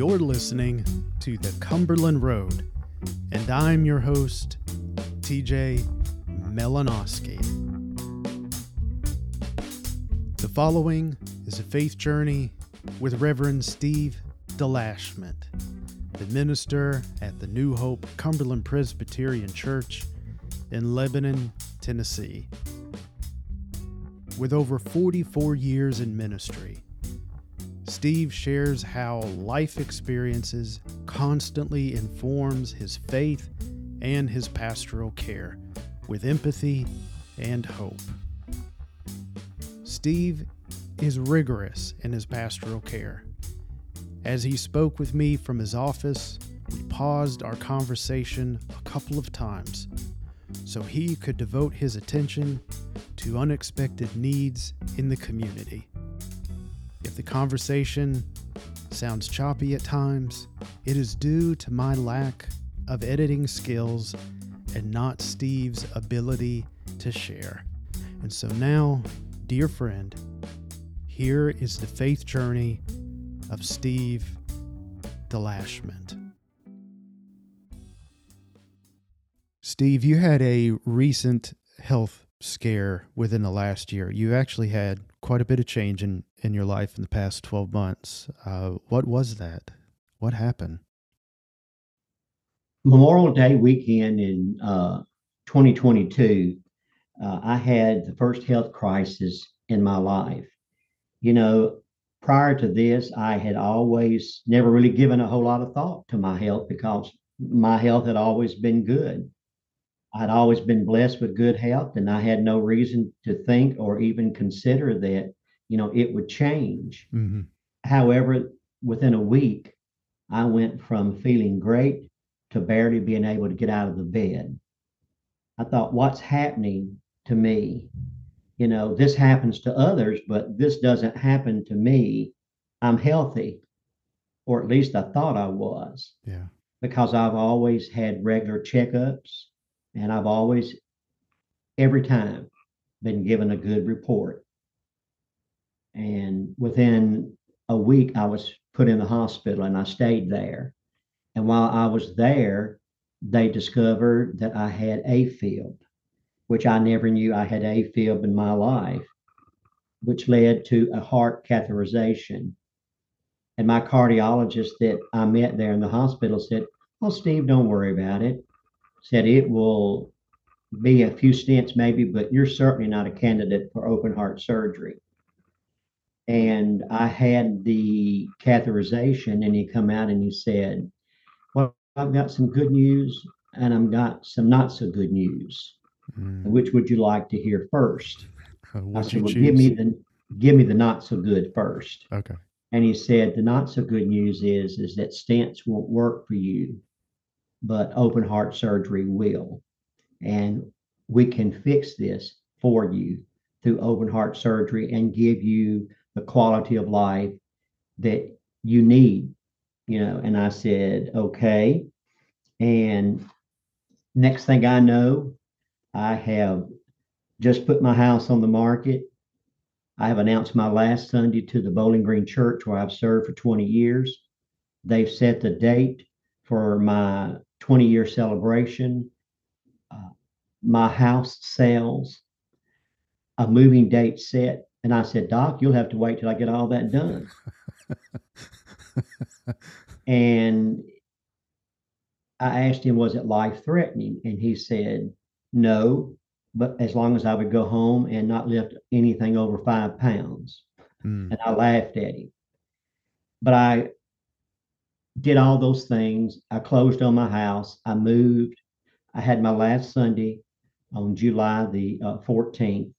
You're listening to the Cumberland Road, and I'm your host, TJ Melanowski. The following is a faith journey with Reverend Steve Delashmit, the minister at the New Hope Cumberland Presbyterian Church in Lebanon, Tennessee. With over 44 years in ministry, Steve shares how life experiences constantly informs his faith and his pastoral care with empathy and hope. Steve is rigorous in his pastoral care. As he spoke with me from his office, we paused our conversation a couple of times so he could devote his attention to unexpected needs in the community. The conversation sounds choppy at times, it is due to my lack of editing skills and not Steve's ability to share. And so now, dear friend, here is the faith journey of Steve Delashmit. Steve, you had a recent health scare within the last year. You actually had quite a bit of change in, in your life in the past 12 months. Uh, what was that? What happened? Memorial Day weekend in uh, 2022, uh, I had the first health crisis in my life. You know, prior to this, I had always never really given a whole lot of thought to my health because my health had always been good. I'd always been blessed with good health, and I had no reason to think or even consider that, you know, it would change. Mm-hmm. However, within a week, I went from feeling great to barely being able to get out of the bed. I thought, what's happening to me? You know, this happens to others, but this doesn't happen to me. I'm healthy, or at least I thought I was. Yeah. Because I've always had regular checkups and I've always, every time, been given a good report. And within a week, I was put in the hospital and I stayed there. And while I was there, they discovered that I had AFib, which I never knew I had AFib in my life, which led to a heart catheterization. And my cardiologist that I met there in the hospital said, Oh, Steve, don't worry about it. Said it will be a few stents maybe, but you're certainly not a candidate for open heart surgery. And I had the catheterization, and he come out and he said, Well, I've got some good news and I've got some not so good news. Mm. Which would you like to hear first? Uh, I said, Well, choose? give me the give me the not so good first. okay. And he said, the not so good news is is that stents won't work for you, but open heart surgery will. And we can fix this for you through open heart surgery and give you the quality of life that you need. You know, and I said, okay. And next thing I know, I have just put my house on the market. I have announced my last Sunday to the Bowling Green Church where I've served for 20 years. They've set the date for my 20 year celebration. Uh, my house sells, a moving date set. And I said, Doc, you'll have to wait till I get all that done. and I asked him, was it life threatening? And he said, no, but as long as I would go home and not lift anything over five pounds. Mm. And I laughed at him. But I did all those things. I closed on my house. I moved. I had my last Sunday on July the uh, 14th.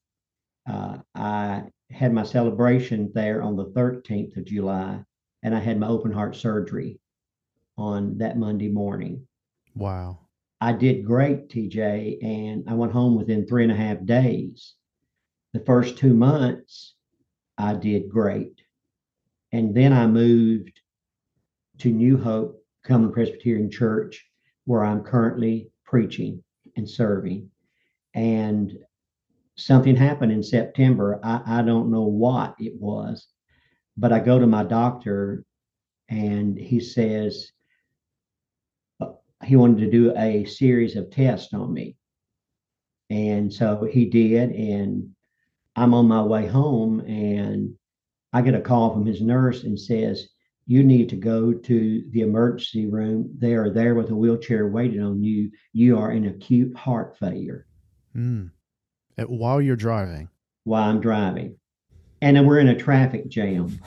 Uh, I had my celebration there on the 13th of July, and I had my open heart surgery on that Monday morning. Wow. I did great, TJ, and I went home within three and a half days. The first two months, I did great. And then I moved to New Hope Cumberland Presbyterian Church, where I'm currently preaching and serving. And something happened in September. I, I don't know what it was, but I go to my doctor and he says he wanted to do a series of tests on me. And so he did, and I'm on my way home, and I get a call from his nurse and says, You need to go to the emergency room. They are there with a wheelchair waiting on you. You are in acute heart failure. Mm. While you're driving? While I'm driving. And then we're in a traffic jam.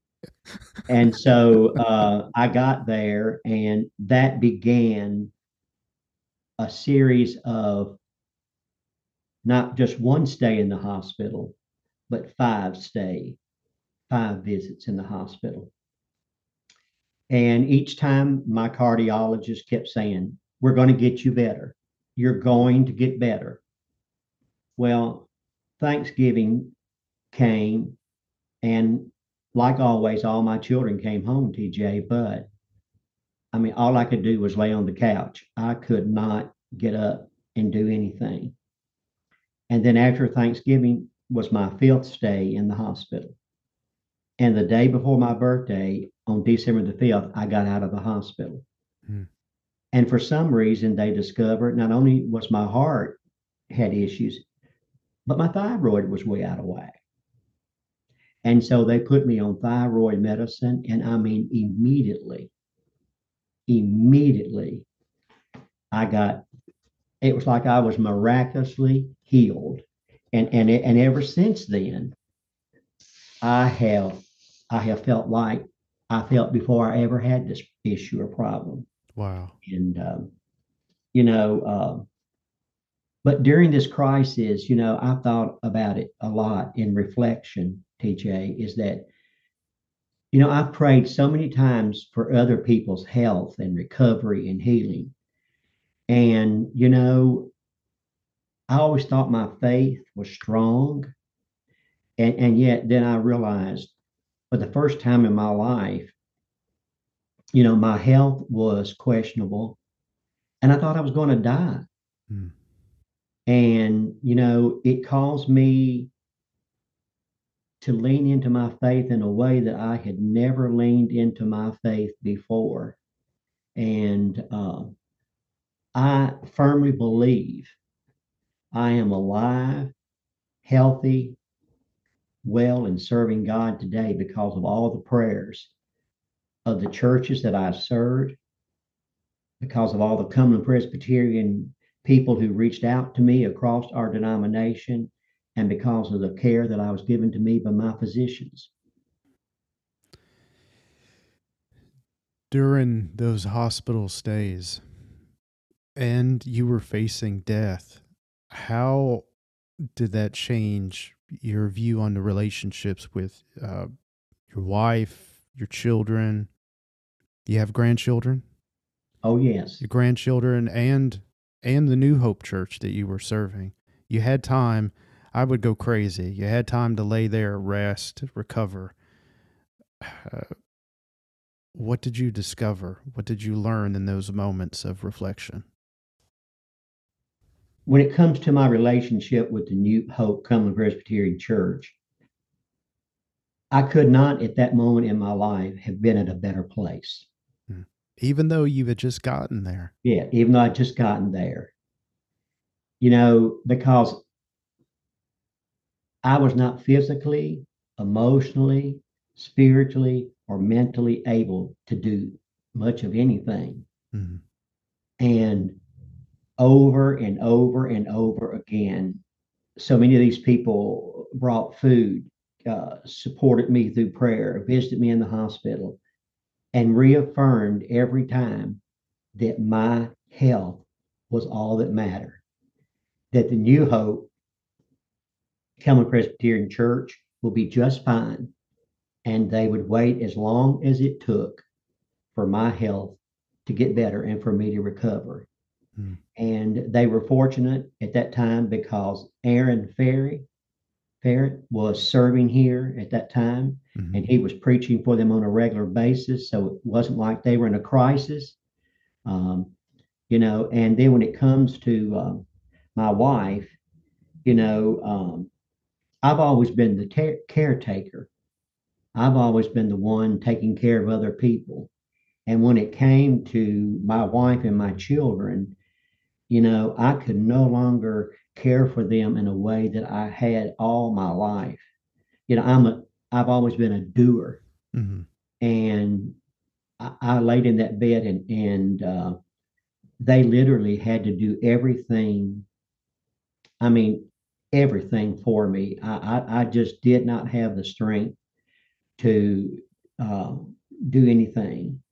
and so uh, I got there, and that began a series of not just one stay in the hospital, but five stay, five visits in the hospital. And each time my cardiologist kept saying, We're going to get you better. You're going to get better. Well, Thanksgiving came, and like always, all my children came home, TJ, but I mean, all I could do was lay on the couch. I could not get up and do anything. And then after Thanksgiving was my fifth stay in the hospital. And the day before my birthday, on December the 5th, I got out of the hospital. Hmm. And for some reason, they discovered not only was my heart had issues, but my thyroid was way out of whack. And so they put me on thyroid medicine. And I mean, immediately, immediately, I got, it was like I was miraculously healed. And, and, and ever since then, I have, I have felt like I felt before I ever had this issue or problem. Wow. And, um, you know, uh, but during this crisis, you know, I thought about it a lot in reflection TJ, is that, you know, I've prayed so many times for other people's health and recovery and healing. And, you know, I always thought my faith was strong. And, and yet then I realized for the first time in my life, you know, my health was questionable and I thought I was going to die. Mm. And, you know, it caused me to lean into my faith in a way that I had never leaned into my faith before. And uh, I firmly believe I am alive, healthy, well, in serving God today because of all the prayers of the churches that I served, because of all the Cumberland Presbyterian people who reached out to me across our denomination, and because of the care that I was given to me by my physicians. During those hospital stays, and you were facing death, how did that change your view on the relationships with uh, your wife, your children? You have grandchildren? Oh yes, your grandchildren and and the New Hope Church that you were serving. You had time I would go crazy. You had time to lay there, rest, recover. Uh, what did you discover? What did you learn in those moments of reflection? When it comes to my relationship with the New Hope Cumberland Presbyterian Church, I could not at that moment in my life have been at a better place. Hmm. Even though you had just gotten there. Yeah, even though I'd just gotten there. You know, because I was not physically, emotionally, spiritually, or mentally able to do much of anything. Mm-hmm. And over and over and over again, so many of these people brought food, uh, supported me through prayer, visited me in the hospital, and reaffirmed every time that my health was all that mattered. That the new hope Cumberland Presbyterian Church will be just fine. And they would wait as long as it took for my health to get better and for me to recover. Hmm. And they were fortunate at that time because Aaron Ferry, Ferret was serving here at that time, mm-hmm. and he was preaching for them on a regular basis. So it wasn't like they were in a crisis, um, you know. And then when it comes to um, my wife, you know, um, I've always been the caretaker I've always been the one taking care of other people. And when it came to my wife and my children, you know, I could no longer care for them in a way that I had all my life. You know, I'm a I've always been a doer. hmm And I, I laid in that bed and and uh, they literally had to do everything. I mean, everything for me. I, I, I just did not have the strength to uh, do anything.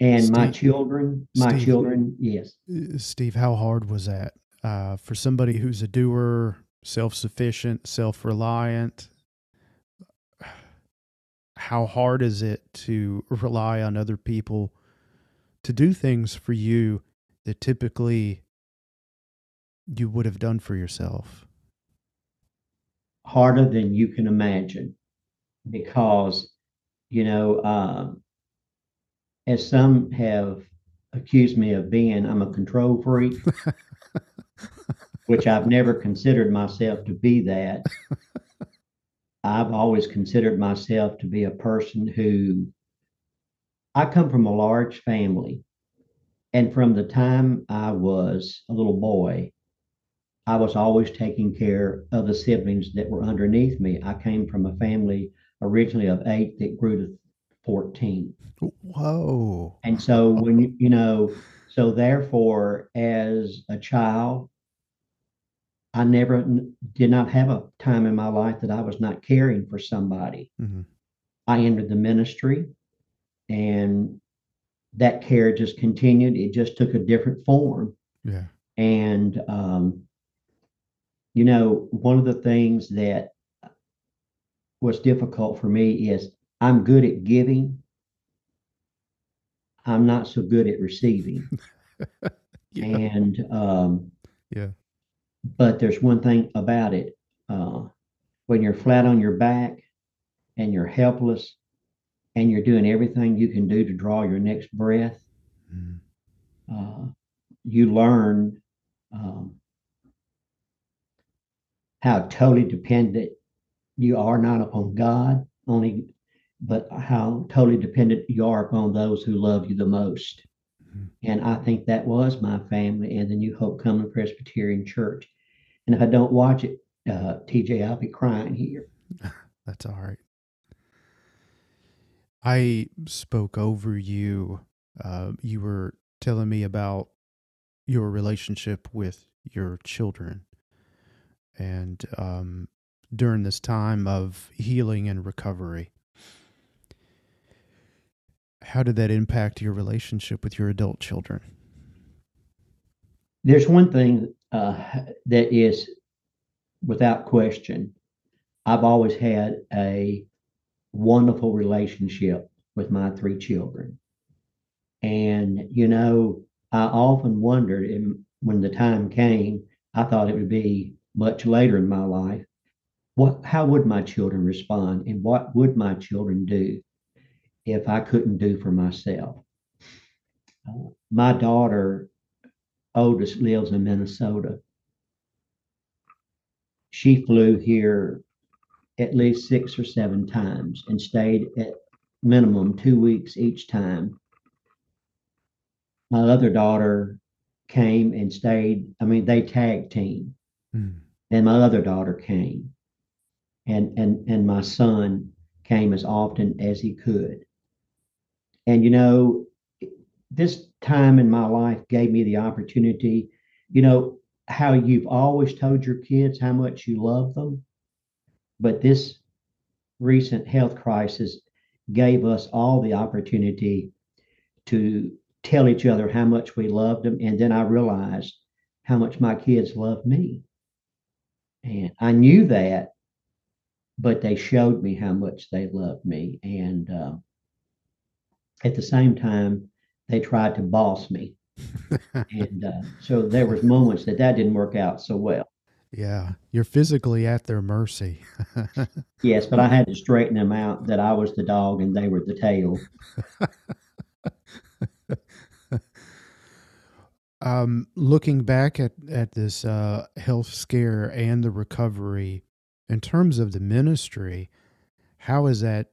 And my children, my Steve, children, yes, uh, Steve, how hard was that uh, for somebody who's a doer, self-sufficient, self-reliant? How hard is it to rely on other people to do things for you that typically you would have done for yourself? harder than you can imagine because, you know, um, as some have accused me of being, I'm a control freak, which I've never considered myself to be that. I've always considered myself to be a person who I come from a large family. And from the time I was a little boy, I was always taking care of the siblings that were underneath me. I came from a family originally of eight that grew to 14. Whoa. And so when you, you know, so therefore, as a child, I never did not have a time in my life that I was not caring for somebody. hmm I entered the ministry and that care just continued. It just took a different form. Yeah. And, um, you know, one of the things that was difficult for me is I'm good at giving. I'm not so good at receiving. Yeah. And, um, Yeah. but there's one thing about it. Uh, when you're flat on your back and you're helpless and you're doing everything you can do to draw your next breath, Mm. uh, you learn um, how totally dependent you are not upon God only, but how totally dependent you are upon those who love you the most. Mhm. And I think that was my family and the New Hope Cumberland Presbyterian Church. And if I don't watch it, uh, TJ, I'll be crying here. That's all right. I spoke over you. Uh, you were telling me about your relationship with your children. And um, during this time of healing and recovery, how did that impact your relationship with your adult children? There's one thing uh, that is without question. I've always had a wonderful relationship with my three children. And, you know, I often wondered when the time came, I thought it would be much later in my life. What, how would my children respond and what would my children do if I couldn't do for myself? Uh, my daughter, oldest, lives in Minnesota. She flew here at least six or seven times and stayed at minimum two weeks each time. My other daughter came and stayed. I mean, they tag team, Mm. and my other daughter came, and and and my son came as often as he could. And you know, this time in my life gave me the opportunity. You know how you've always told your kids how much you love them, but this recent health crisis gave us all the opportunity to tell each other how much we loved them. And then I realized how much my kids loved me. And I knew that, but they showed me how much they loved me. And uh, at the same time, they tried to boss me. And uh, so there was moments that that didn't work out so well. yeah, you're physically at their mercy. Yes, but I had to straighten them out that I was the dog and they were the tail. um, looking back at at this uh, health scare and the recovery, in terms of the ministry, how has that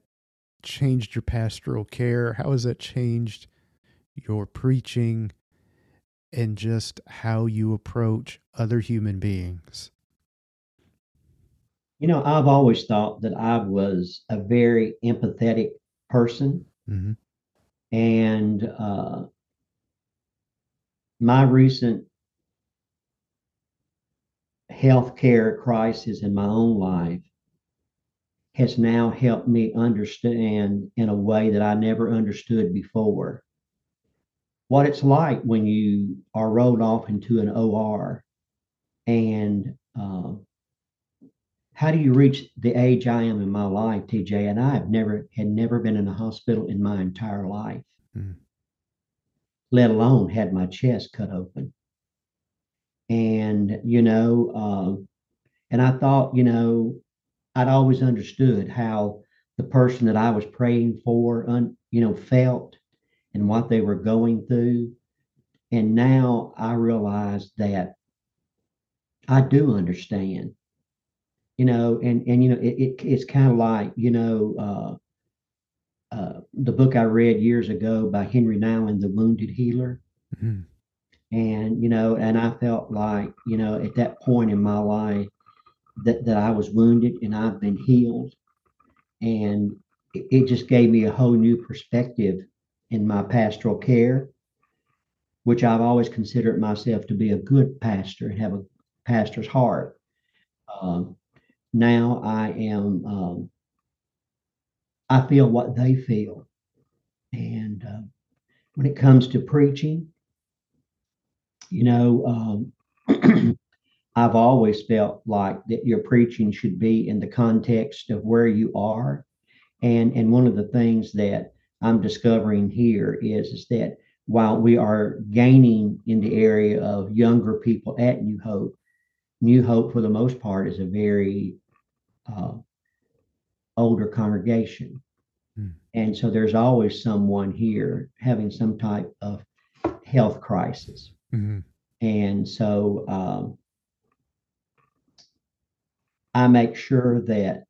changed your pastoral care? How has that changed your preaching and just how you approach other human beings? You know, I've always thought that I was a very empathetic person. hmm And uh, my recent healthcare crisis in my own life has now helped me understand in a way that I never understood before what it's like when you are rolled off into an OR and um, how do you reach the age I am in my life, TJ? And I have never had never been in a hospital in my entire life, Mm. let alone had my chest cut open. And you know, um, and I thought, you know, I'd always understood how the person that I was praying for, un, you know, felt and what they were going through. And now I realize that I do understand, you know, and and you know, it, it it's kind of like, you know, uh, uh, the book I read years ago by Henri Nouwen, The Wounded Healer. Mhm. And, you know, and I felt like, you know, at that point in my life that, that I was wounded and I've been healed. And it, it just gave me a whole new perspective in my pastoral care, which I've always considered myself to be a good pastor and have a pastor's heart. Um, now I am, um, I feel what they feel. And uh, when it comes to preaching, you know, um, I've always felt like that your preaching should be in the context of where you are. And and one of the things that I'm discovering here is, is that while we are gaining in the area of younger people at New Hope, New Hope for the most part is a very uh, older congregation. Hmm. And so there's always someone here having some type of health crisis. Mhm. And so um, I make sure that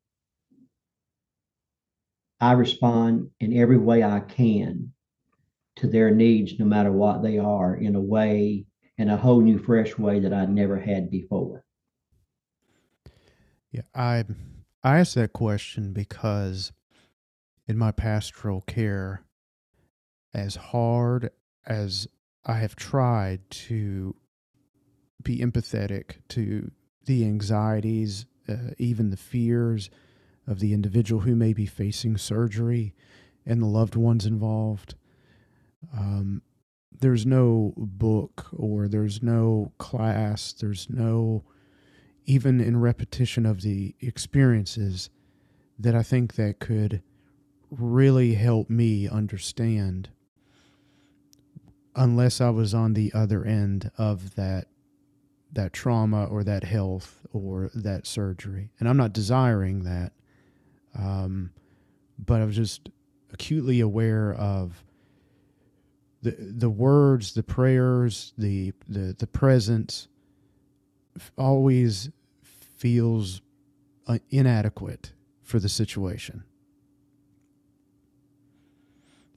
I respond in every way I can to their needs, no matter what they are, in a way, in a whole new, fresh way that I'd never had before. Yeah, I I asked that question because in my pastoral care, as hard as I have tried to be empathetic to the anxieties, uh, even the fears of the individual who may be facing surgery and the loved ones involved, um, there's no book or there's no class, there's no even in repetition of the experiences that I think that could really help me understand unless I was on the other end of that that trauma or that health or that surgery. And I'm not desiring that. Um, but I was just acutely aware of the the words, the prayers, the the the presence always feels uh, inadequate for the situation.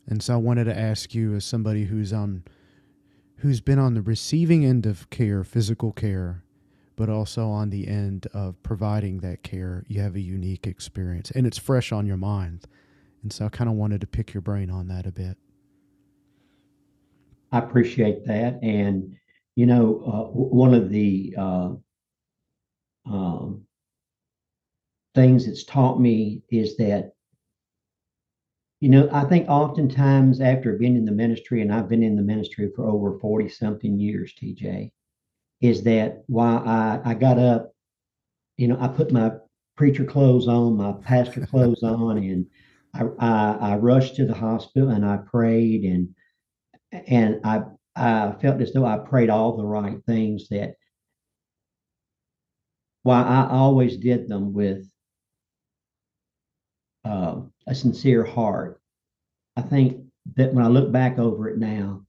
And so I wanted to ask you, as somebody who's on, who's been on the receiving end of care, physical care, but also on the end of providing that care, you have a unique experience, and it's fresh on your mind. And so I kind of wanted to pick your brain on that a bit. I appreciate that. And, you know, uh, one of the uh, um, things it's taught me is that, you know, I think oftentimes after being in the ministry, and I've been in the ministry for over 40 something years, TJ, is that while I, I got up, you know, I put my preacher clothes on, my pastor clothes on, and I, I, I rushed to the hospital and I prayed and and I I felt as though I prayed all the right things that while I always did them with uh, a sincere heart, I think that when I look back over it now,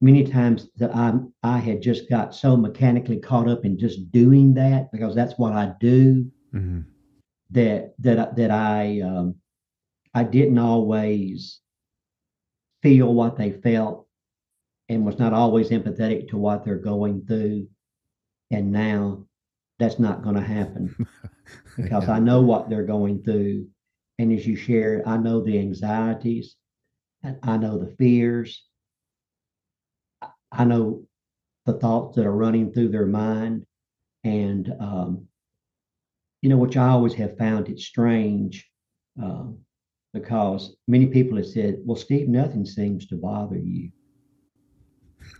many times that I I had just got so mechanically caught up in just doing that because that's what I do Mm-hmm. that that that I um, I didn't always feel what they felt and was not always empathetic to what they're going through. And now that's not going to happen because Yeah. I know what they're going through. And as you share, I know the anxieties, and I know the fears, I- I know the thoughts that are running through their mind. And, um, you know, which I always have found it strange um, because many people have said, well, Steve, nothing seems to bother you.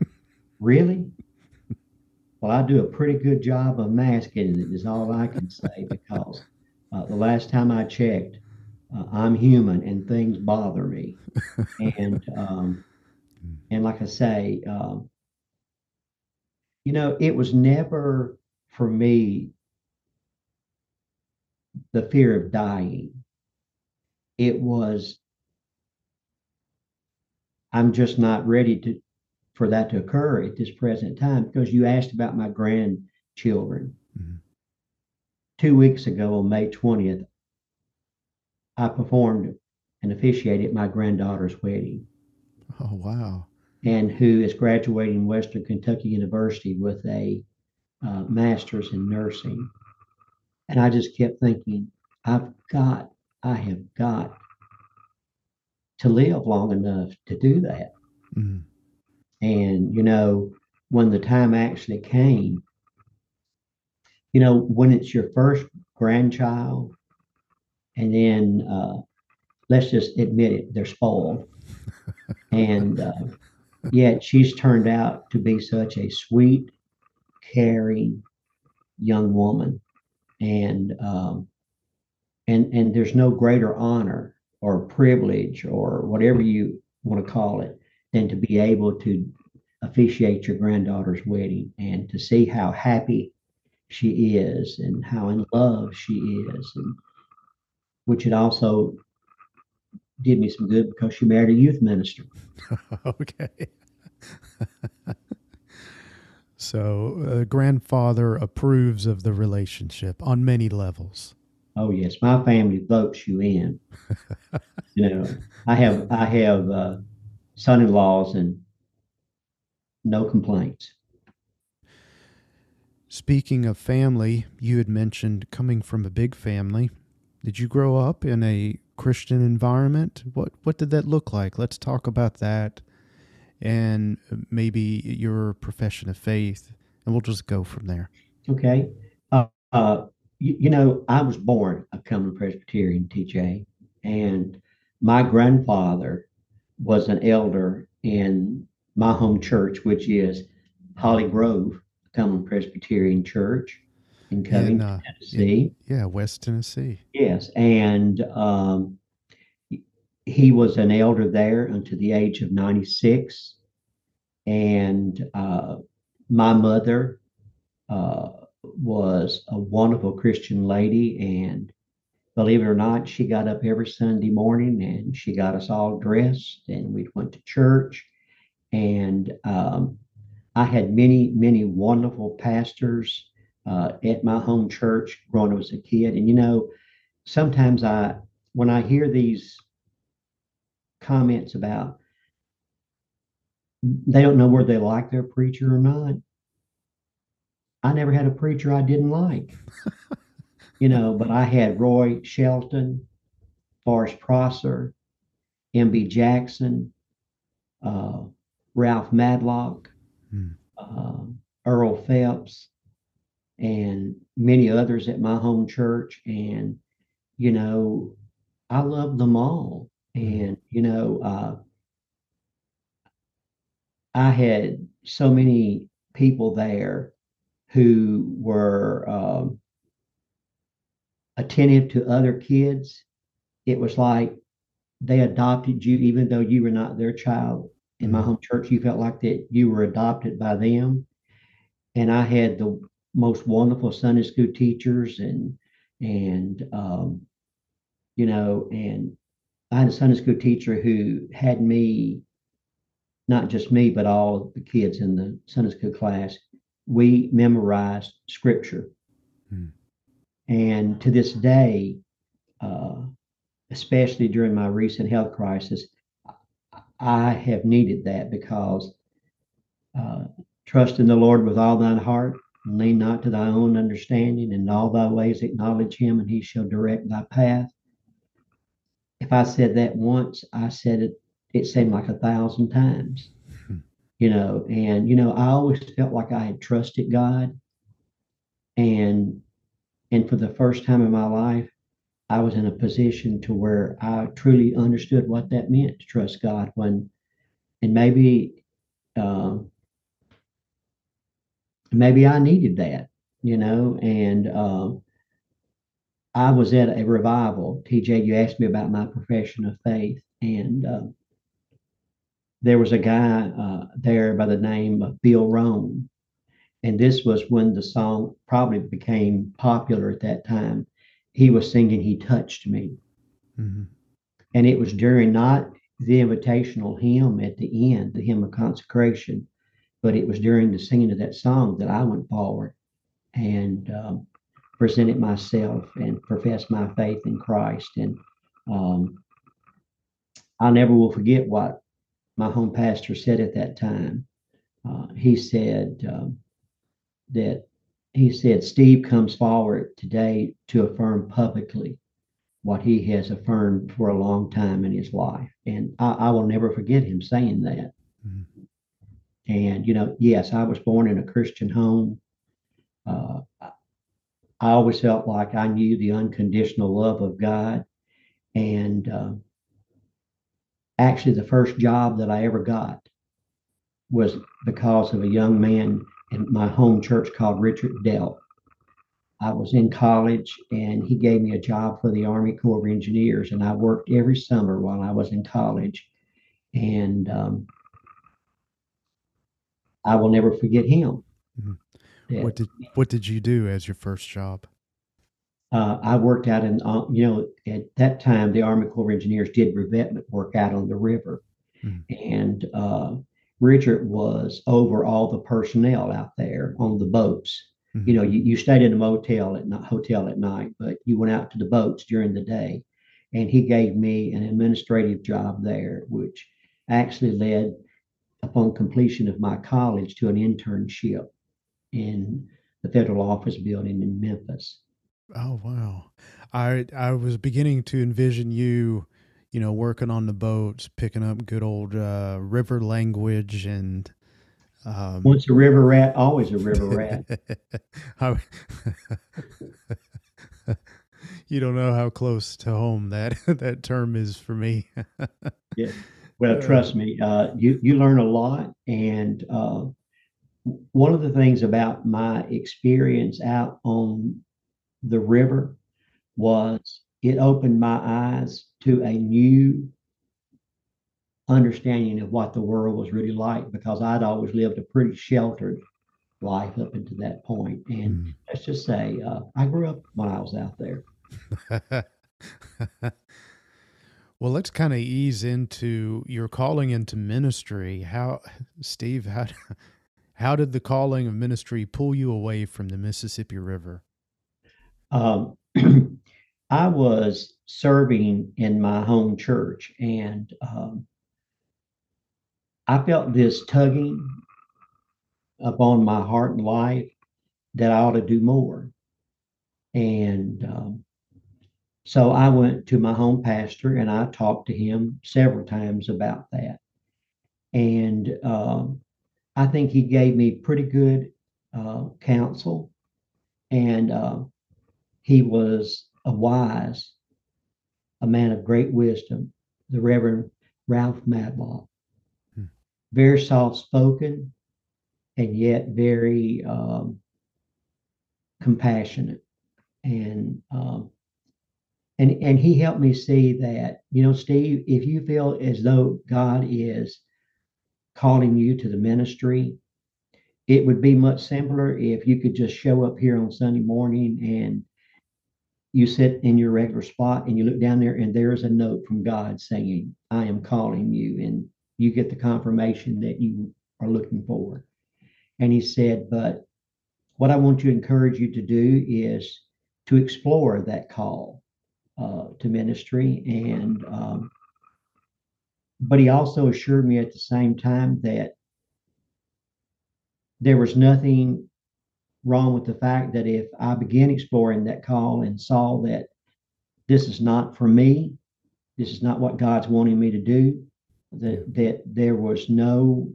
Really? Well, I do a pretty good job of masking it, is all I can say, because uh, the last time I checked, uh, I'm human and things bother me. And um, and like I say, um, you know, it was never for me the fear of dying. It was I'm just not ready to for that to occur at this present time because you asked about my grandchildren. Mhm. Two weeks ago on May 20th, I performed and officiated my granddaughter's wedding, Oh, wow. and who is graduating Western Kentucky University with a uh, master's in nursing. And I just kept thinking, I've got, I have got to live long enough to do that. Mhm. And, you know, when the time actually came, you know, when it's your first grandchild, and then uh, let's just admit it, they're spoiled. And uh, yet she's turned out to be such a sweet, caring young woman. And um, and and there's no greater honor or privilege or whatever you want to call it than to be able to officiate your granddaughter's wedding and to see how happy she is and how in love she is and which it also did me some good because she married a youth minister okay. so, uh, grandfather approves of the relationship on many levels. oh yes my family votes you in you know i have i have uh, son-in-laws and no complaints Speaking of family, you had mentioned coming from a big family. Did you grow up in a Christian environment? What what did that look like? Let's talk about that and uh, maybe your profession of faith and we'll just go from there. Okay. Uh, uh, you, you know, I was born a Cumberland Presbyterian TJ, and my grandfather was an elder in my home church, which is Holly Grove Cumberland Presbyterian Church in In, uh, Tennessee. Yeah, West Tennessee. Yes, and um, he- he was an elder there until the age of 96. And uh, my mother uh, was a wonderful Christian lady. And believe it or not, she got up every Sunday morning and she got us all dressed and we went to church. And um, I had many, many wonderful pastors uh, at my home church growing up as a kid. And you know, sometimes I, when I hear these comments about they don't know whether they like their preacher or not, I never had a preacher I didn't like, you know, but I had Roy Shelton, Forrest Prosser, M.B. Jackson, uh, Ralph Madlock, Hmm. uh, Earl Phelps, and many others at my home church. And, you know, I love them all. And, you know, uh, I had so many people there who were um, attentive to other kids. It was like they adopted you, even though you were not their child. In my Mhm. home church, you felt like that you were adopted by them. And I had the most wonderful Sunday school teachers and and um, you know, and I had a Sunday school teacher who had me, not just me, but all the kids in the Sunday school class. We memorized scripture. Hmm. And to this day, uh, especially during my recent health crisis, I have needed that because uh, trust in the Lord with all thine heart, and lean not to thy own understanding, and in all thy ways acknowledge him, and he shall direct thy path. If I said that once, I said it, it seemed like a thousand times, you know, and, you know, I always felt like I had trusted God. And, and for the first time in my life, I was in a position to where I truly understood what that meant to trust God when, and maybe, uh, maybe I needed that, you know, and uh, I was at a revival. TJ, you asked me about my profession of faith, and uh, there was a guy uh, there by the name of Bill Rome. and this was when the song probably became popular at that time. He was singing "He Touched Me," mm-hmm. and it was during not the invitational hymn at the end, the hymn of consecration, but it was during the singing of that song that I went forward and um, presented myself and professed my faith in Christ. And um, I never will forget what my home pastor said at that time. Uh, he said um, that he said Steve comes forward today to affirm publicly what he has affirmed for a long time in his life, and I, I will never forget him saying that. Mm-hmm. And you know, yes, I was born in a Christian home. Uh, I always felt like I knew the unconditional love of God, and uh, actually the first job that I ever got was because of a young man in my home church called Richard Dell. I was in college and he gave me a job for the Army Corps of Engineers, and I worked every summer while I was in college. And um, I will never forget him. Mm-hmm. What did What did you do as your first job? uh, I worked out in, uh, you know, at that time, the Army Corps of Engineers did revetment work out on the river. Mm. And uh, Richard was over all the personnel out there on the boats. Mm-hmm. You know, you, you stayed in a motel at not hotel at night, but you went out to the boats during the day. And he gave me an administrative job there, which actually led upon completion of my college to an internship in the federal office building in Memphis. Oh wow. I I was beginning to envision you, you know, working on the boats, picking up good old uh, river language and um, once a river rat, always a river rat. you don't know how close to home that that term is for me. yeah. Well, trust me, uh, you you learn a lot, and uh, one of the things about my experience out on the river was it opened my eyes to a new understanding of what the world was really like because I'd always lived a pretty sheltered life up until that point. And mm. let's just say uh, I grew up when I was out there. well, let's kind of ease into your calling into ministry. How, Steve, how, how did the calling of ministry pull you away from the Mississippi River? Um, I was serving in my home church, and um, I felt this tugging upon my heart and life that I ought to do more. And um, so I went to my home pastor and I talked to him several times about that. And um, I think he gave me pretty good uh, counsel. And uh, he was a wise, a man of great wisdom, the Reverend Ralph Matlock. Hmm. Very soft spoken and yet very um, compassionate. And um, and and he helped me see that, you know, Steve, if you feel as though God is calling you to the ministry, it would be much simpler if you could just show up here on Sunday morning and you sit in your regular spot and you look down there and there's a note from God saying, I am calling you. And you get the confirmation that you are looking for. And he said, But what I want to encourage you to do is to explore that call uh, to ministry. And, um, but he also assured me at the same time that there was nothing wrong with the fact that if I began exploring that call and saw that this is not for me, this is not what God's wanting me to do, that that there was no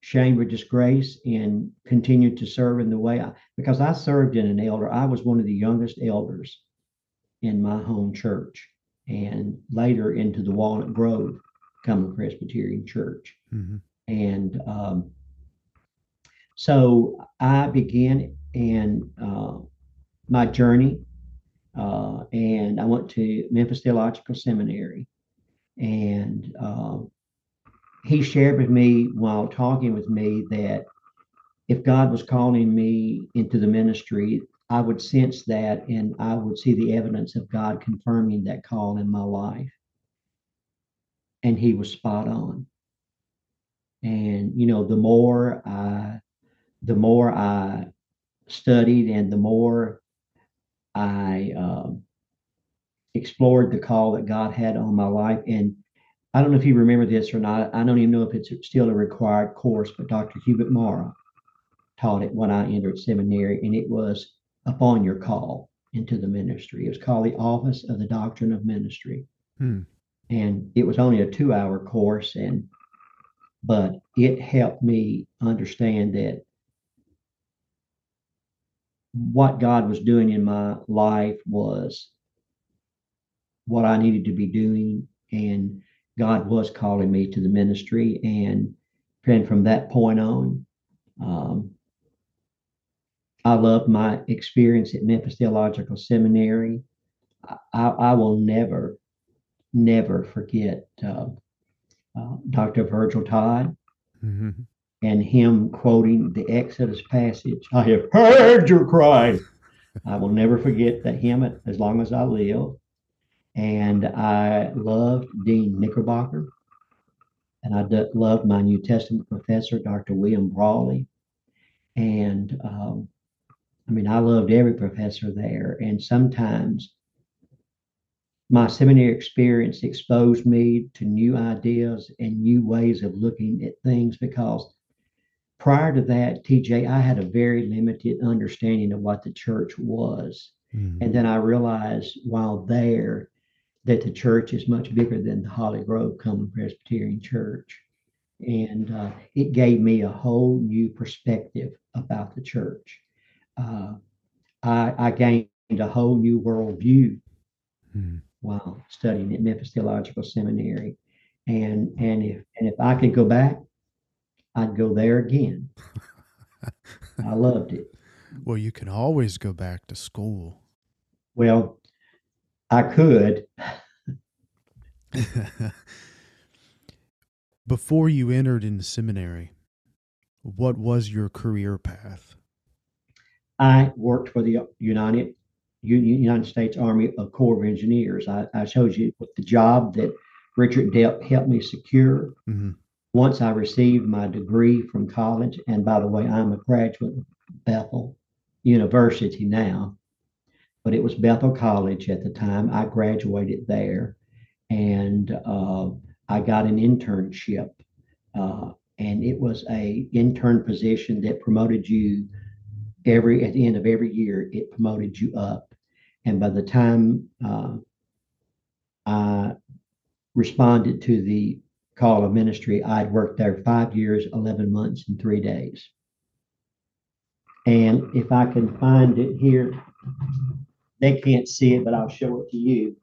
shame or disgrace in continuing to serve in the way I because I served in an elder. I was one of the youngest elders in my home church and later into the Walnut Grove Cumberland Presbyterian Church. hmm And um, so I began in uh, my journey, uh, and I went to Memphis Theological Seminary. And uh, he shared with me while talking with me that if God was calling me into the ministry, I would sense that and I would see the evidence of God confirming that call in my life. And he was spot on. And you know, the more I the more I studied and the more I um, explored the call that God had on my life. And I don't know if you remember this or not. I don't even know if it's still a required course, but Dr. Hubert Mara taught it when I entered seminary, and it was upon your call into the ministry. It was called the Office of the Doctrine of Ministry. Hmm. And it was only a two hour course, and but it helped me understand that what God was doing in my life was what I needed to be doing, and God was calling me to the ministry. And, and from that point on, um, I love my experience at Memphis Theological Seminary. I, I, will never, never forget uh, uh, Dr. Virgil Todd hmm and him quoting the Exodus passage, I have heard your cry. I will never forget that hymn as long as I live. And I loved Dean Knickerbocker. And I d- loved my New Testament professor, Dr. William Brawley. And um, I mean, I loved every professor there. And sometimes my seminary experience exposed me to new ideas and new ways of looking at things because prior to that, TJ, I had a very limited understanding of what the church was. hmm And then I realized while there that the church is much bigger than the Holly Grove Cumberland Presbyterian Church. And uh, it gave me a whole new perspective about the church. Uh, I, I gained a whole new worldview hmm while studying at Memphis Theological Seminary. And and if and if I could go back, I'd go there again. I loved it. Well, you can always go back to school. Well, I could. Before you entered into seminary, what was your career path? I worked for the United United States Army of Corps of Engineers. I, I showed you with the job that Richard Depp helped me secure. hmm Once I received my degree from college, and by the way, I'm a graduate of Bethel University now, but it was Bethel College at the time. I graduated there, and uh, I got an internship, uh, and it was a intern position that promoted you every at the end of every year. It promoted you up, and by the time uh, I responded to the call of ministry, I'd worked there five years, 11 months, and three days. And if I can find it here, they can't see it, but I'll show it to you.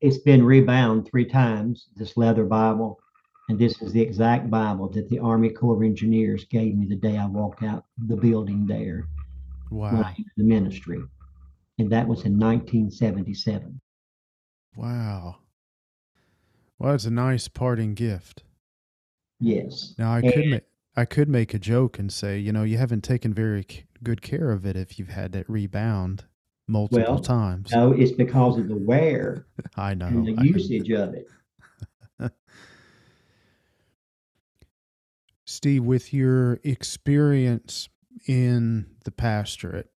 It's been rebound three times, this leather Bible. And this is the exact Bible that the Army Corps of Engineers gave me the day I walked out the building there Wow. The ministry. And that was in 1977. Wow. Well, it's a nice parting gift. Yes. Now I could ma- I could make a joke and say, you know, you haven't taken very c- good care of it if you've had that rebound multiple Well, times. No, it's because of the wear I know. and the I- usage of it. Steve, with your experience in the pastorate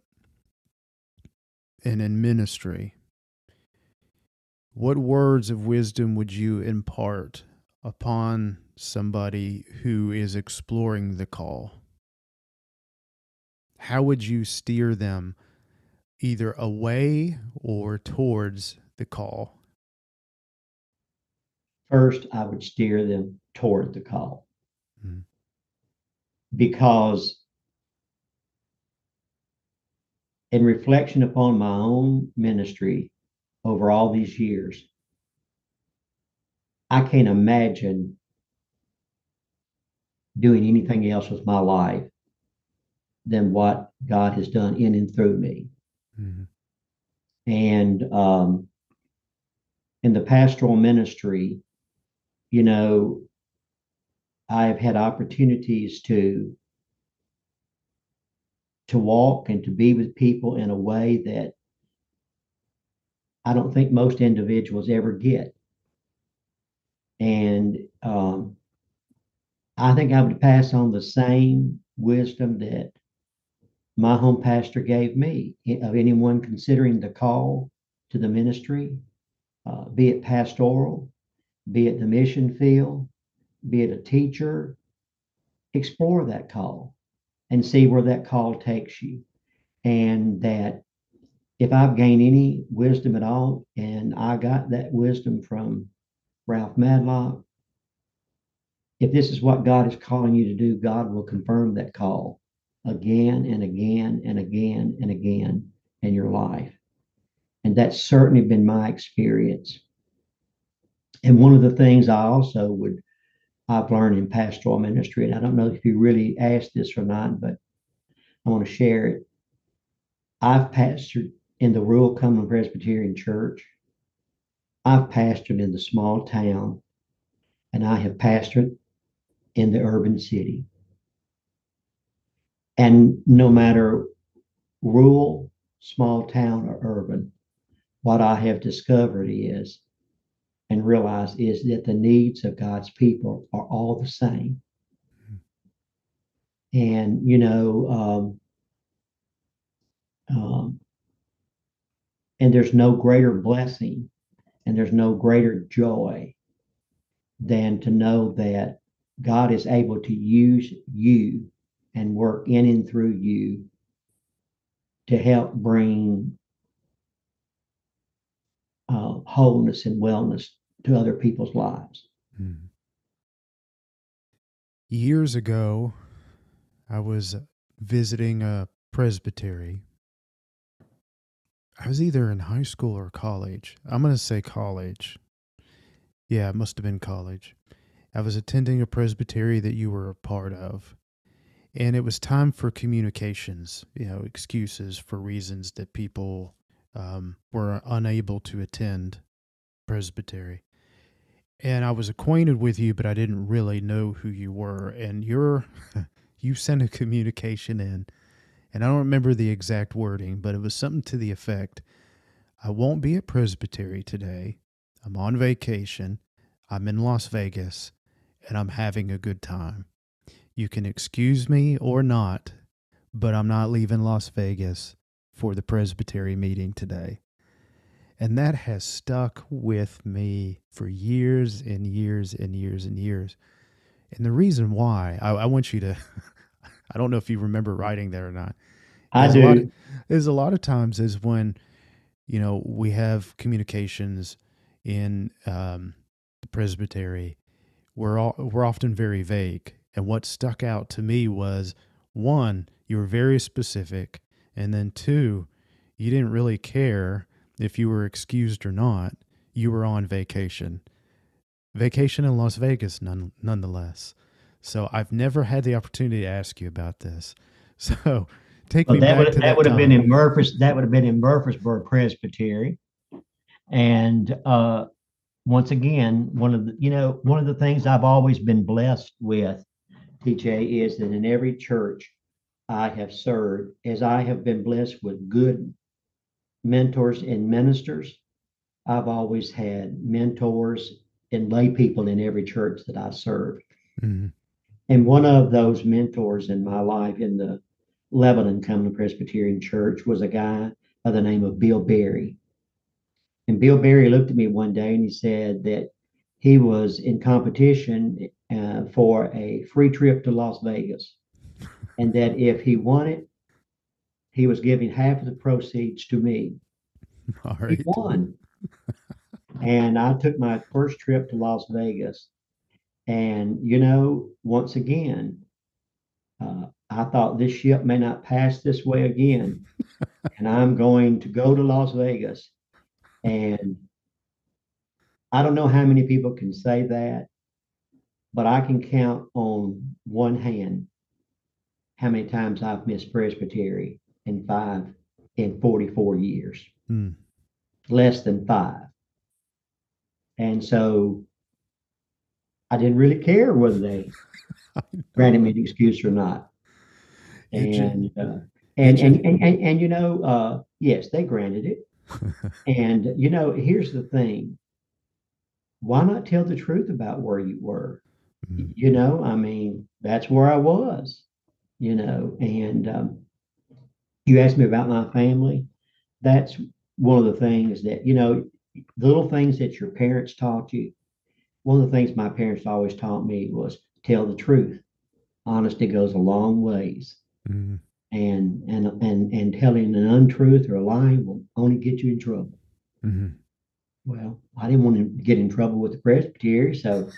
and in ministry, what words of wisdom would you impart upon somebody who is exploring the call? How would you steer them either away or towards the call? First, I would steer them toward the call. Because, in reflection upon my own ministry over all these years, I can't imagine doing anything else with my life than what God has done in and through me. Mm-hmm. And um, in the pastoral ministry, you know, I've had opportunities to to walk and to be with people in a way that I don't think most individuals ever get. And um, I think I would pass on the same wisdom that my home pastor gave me of anyone considering the call to the ministry, uh, be it pastoral, be it the mission field, be it a teacher, explore that call and see where that call takes you. And that if I've gained any wisdom at all, and I got that wisdom from Ralph Madlock, if this is what God is calling you to do, God will confirm that call again and again and again and again in your life. And that's certainly been my experience. And one of the things I also would I've learned in pastoral ministry, and I don't know if you really asked this or not, but I want to share it. I've pastored in the rural Cumberland Presbyterian Church. I've pastored in the small town, and I have pastored in the urban city. And no matter rural, small town, or urban, what I have discovered is and realized is that the needs of God's people are all the same. And, you know, um, um, and there's no greater blessing and there's no greater joy than to know that God is able to use you and work in and through you to help bring uh, wholeness and wellness to other people's lives. Mm. Years ago, I was visiting a presbytery. I was either in high school or college. I'm going to say college. Yeah, it must have been college. I was attending a presbytery that you were a part of and it was time for communications, you know, excuses for reasons that people um, were unable to attend presbytery. And I was acquainted with you, but I didn't really know who you were. And you're, you sent a communication in, and I don't remember the exact wording, but it was something to the effect I won't be at presbytery today. I'm on vacation. I'm in Las Vegas, and I'm having a good time. You can excuse me or not, but I'm not leaving Las Vegas for the Presbytery meeting today. And that has stuck with me for years and years and years and years. And the reason why, I, I want you to, I don't know if you remember writing there or not. I do. A lot, there's a lot of times is when, you know, we have communications in um, the presbytery. We're all, we're often very vague and what stuck out to me was one, you were very specific. And then two, you didn't really care if you were excused or not. You were on vacation. Vacation in Las Vegas, none, nonetheless. So I've never had the opportunity to ask you about this. So take well, me that back would, to that. That would have been in Murphys. That would have been in Murfreesboro Presbytery, and uh, once again, one of the you know one of the things I've always been blessed with TJ, is that in every church I have served, as I have been blessed with good mentors and ministers, I've always had mentors and lay people in every church that I served. Mm-hmm. And one of those mentors in my life in the Lebanon Cumberland Presbyterian Church was a guy by the name of Bill Berry. And Bill Berry looked at me one day and he said that he was in competition uh, for a free trip to Las Vegas. And that if he won it, he was giving half of the proceeds to me. All right. He won. and I took my first trip to Las Vegas. And, you know, once again, uh, I thought this ship may not pass this way again. and I'm going to go to Las Vegas. And I don't know how many people can say that, but I can count on one hand how many times I've missed Presbytery in five, in 44 years. Mm. Less than five. And so I didn't really care whether they granted me an excuse or not. And, uh, and, and, and, and, and, you know, uh, yes, they granted it. and, you know, here's the thing why not tell the truth about where you were? Mm-hmm. You know, I mean, that's where I was, you know, and um, you asked me about my family. That's one of the things that, you know, the little things that your parents taught you. One of the things my parents always taught me was tell the truth. Honesty goes a long ways. Mm-hmm. And, and and and telling an untruth or a lie will only get you in trouble. Mm-hmm. Well, I didn't want to get in trouble with the presbytery, so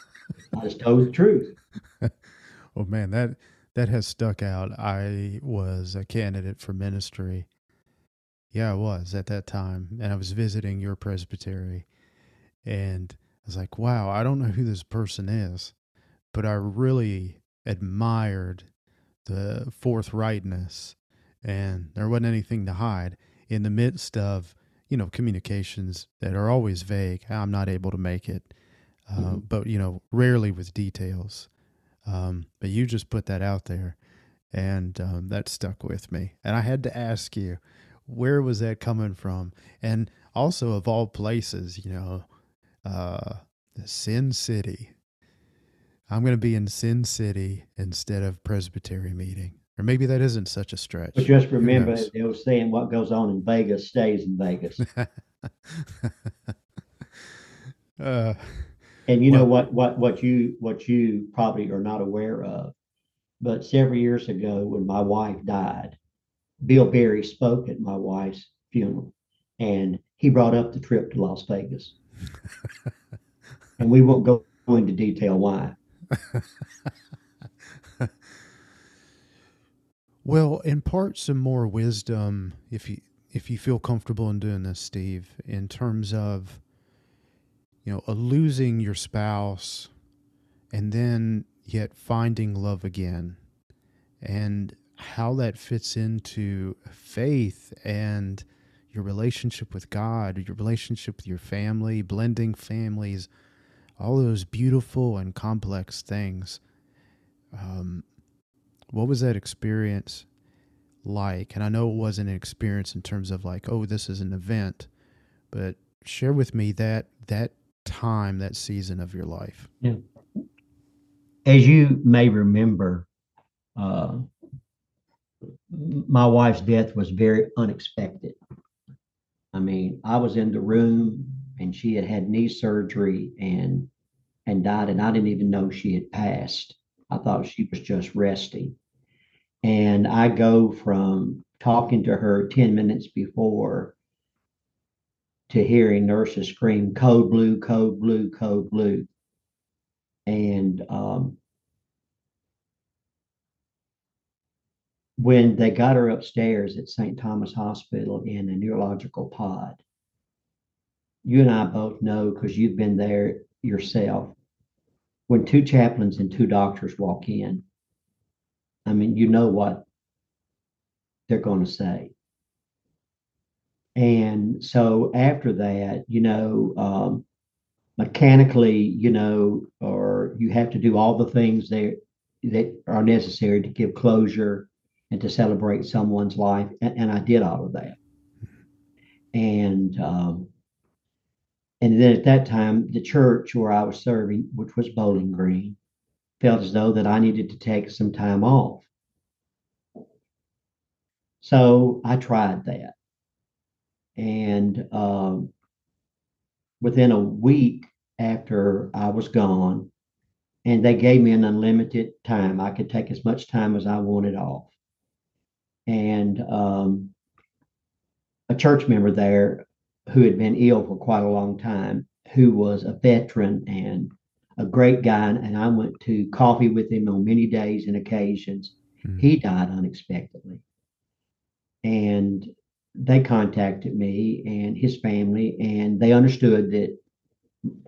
I just told the truth. oh man, that that has stuck out. I was a candidate for ministry. Yeah, I was at that time, and I was visiting your presbytery, and I was like, "Wow, I don't know who this person is, but I really admired the forthrightness, and there wasn't anything to hide in the midst of." you know, communications that are always vague. I'm not able to make it, uh, mm-hmm. but you know, rarely with details. Um, but you just put that out there, and um, that stuck with me. And I had to ask you, where was that coming from? And also, of all places, you know, uh, Sin City. I'm going to be in Sin City instead of Presbytery meeting. Or maybe that isn't such a stretch. But just remember, they were saying what goes on in Vegas stays in Vegas. uh, and you know what, what, what you, what you probably are not aware of, but several years ago when my wife died, Bill Berry spoke at my wife's funeral, and he brought up the trip to Las Vegas. and we won't go into detail why. Well, impart some more wisdom if you if you feel comfortable in doing this, Steve, in terms of you know, losing your spouse and then yet finding love again and how that fits into faith and your relationship with God, your relationship with your family, blending families, all those beautiful and complex things. Um, what was that experience like? And I know it wasn't an experience in terms of like, oh, this is an event, but share with me that that time, that season of your life. Yeah. As you may remember, uh, my wife's death was very unexpected. I mean, I was in the room and she had had knee surgery and and died, and I didn't even know she had passed. I thought she was just resting. And I go from talking to her 10 minutes before to hearing nurses scream, code blue, code blue, code blue. And um, when they got her upstairs at St. Thomas Hospital in a neurological pod, you and I both know because you've been there yourself when two chaplains and two doctors walk in, I mean, you know what they're going to say. And so after that, you know, um, mechanically, you know, or you have to do all the things that that are necessary to give closure and to celebrate someone's life. And, and I did all of that. And um, and then at that time, the church where I was serving, which was Bowling Green, felt as though that I needed to take some time off. So I tried that. And um, within a week after I was gone, and they gave me an unlimited time, I could take as much time as I wanted off. And um, a church member there who had been ill for quite a long time, who was a veteran and a great guy, and I went to coffee with him on many days and occasions. Mm-hmm. He died unexpectedly. And they contacted me and his family, and they understood that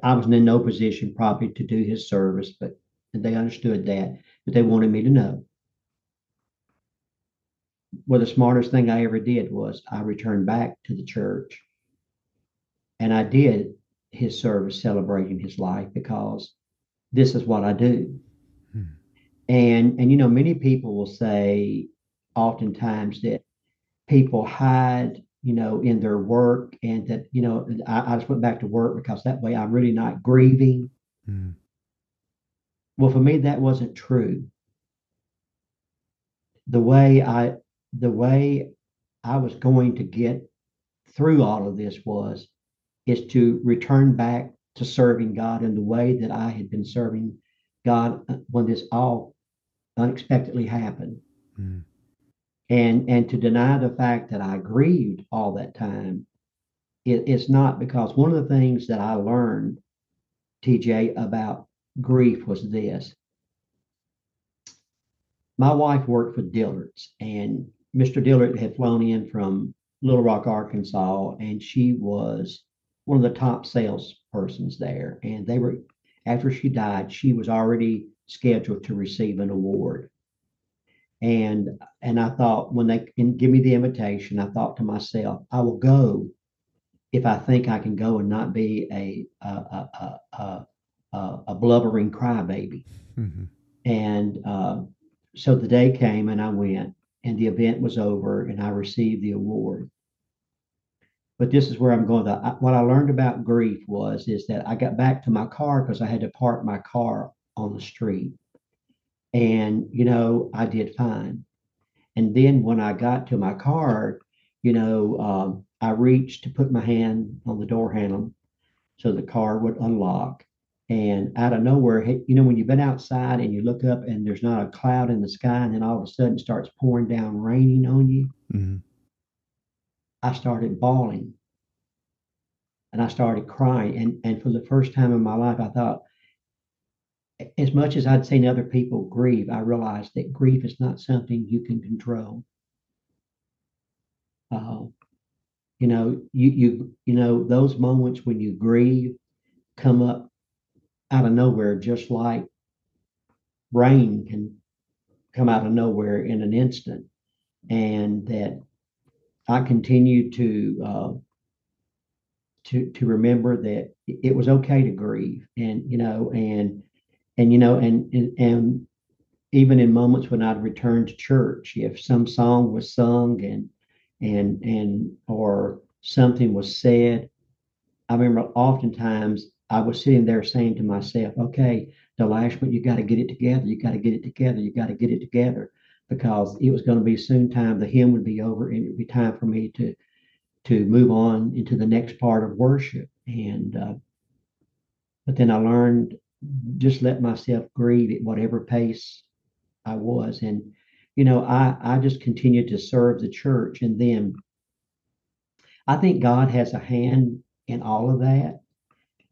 I was in no position probably to do his service, but they understood that, but they wanted me to know. Well, the smartest thing I ever did was I returned back to the church and I did his service celebrating his life because this is what I do. Hmm. And and you know, many people will say oftentimes that people hide, you know, in their work and that, you know, I, I just went back to work because that way I'm really not grieving. Hmm. Well, for me, that wasn't true. The way I the way I was going to get through all of this was is to return back to serving God in the way that I had been serving God uh, when this all unexpectedly happened. Mm. And and to deny the fact that I grieved all that time, it, it's not because one of the things that I learned, TJ, about grief was this. My wife worked for Dillard's, and Mr. Dillard had flown in from Little Rock, Arkansas, and she was one of the top salespersons there. And they were, after she died, she was already scheduled to receive an award. And and I thought when they can give me the invitation, I thought to myself, I will go if I think I can go and not be a a a a, a, a blubbering crybaby. Mm-hmm. And uh, so the day came and I went, and the event was over, and I received the award but this is where I'm going. To, what I learned about grief was is that I got back to my car because I had to park my car on the street, and you know I did fine. And then when I got to my car, you know, um, I reached to put my hand on the door handle so the car would unlock. And out of nowhere, you know, when you've been outside and you look up and there's not a cloud in the sky, and then all of a sudden it starts pouring down raining on you. Mm-hmm. I started bawling and I started crying. And, and for the first time in my life, I thought, as much as I'd seen other people grieve, I realized that grief is not something you can control. Uh, you know, you you you know those moments when you grieve come up out of nowhere, just like rain can come out of nowhere in an instant, and that I continue to uh, to to remember that it was okay to grieve, and you know, and and you know, and and, and even in moments when I'd return to church, if some song was sung and and and or something was said, I remember oftentimes I was sitting there saying to myself, "Okay, Delashmit, you got to get it together. You got to get it together. You got to get it together." because it was going to be soon time the hymn would be over and it would be time for me to to move on into the next part of worship and uh, but then i learned just let myself grieve at whatever pace i was and you know i i just continued to serve the church and then i think god has a hand in all of that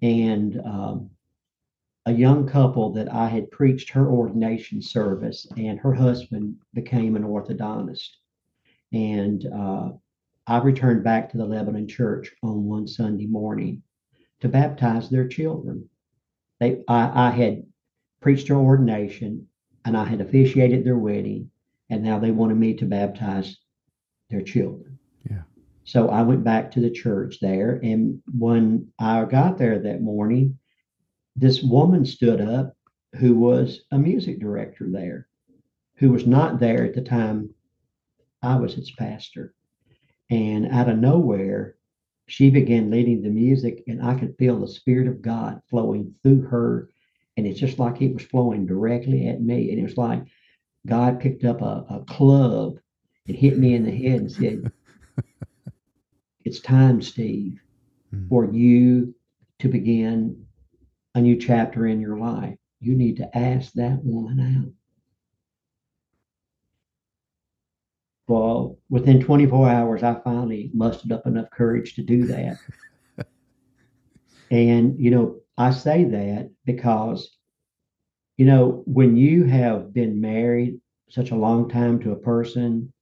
and um, a young couple that I had preached her ordination service, and her husband became an orthodontist. And uh, I returned back to the Lebanon church on one Sunday morning to baptize their children. They, I, I had preached her ordination and I had officiated their wedding, and now they wanted me to baptize their children. Yeah. So I went back to the church there, and when I got there that morning, this woman stood up who was a music director there, who was not there at the time I was its pastor. And out of nowhere, she began leading the music, and I could feel the Spirit of God flowing through her and it's just like it was flowing directly at me. And it was like God picked up a, a club and hit me in the head and said, It's time, Steve, Mm. for you to begin a new chapter in your life. You need to ask that woman out. Well, within 24 hours, I finally mustered up enough courage to do that. and, you know, I say that because, you know, when you have been married such a long time to a person,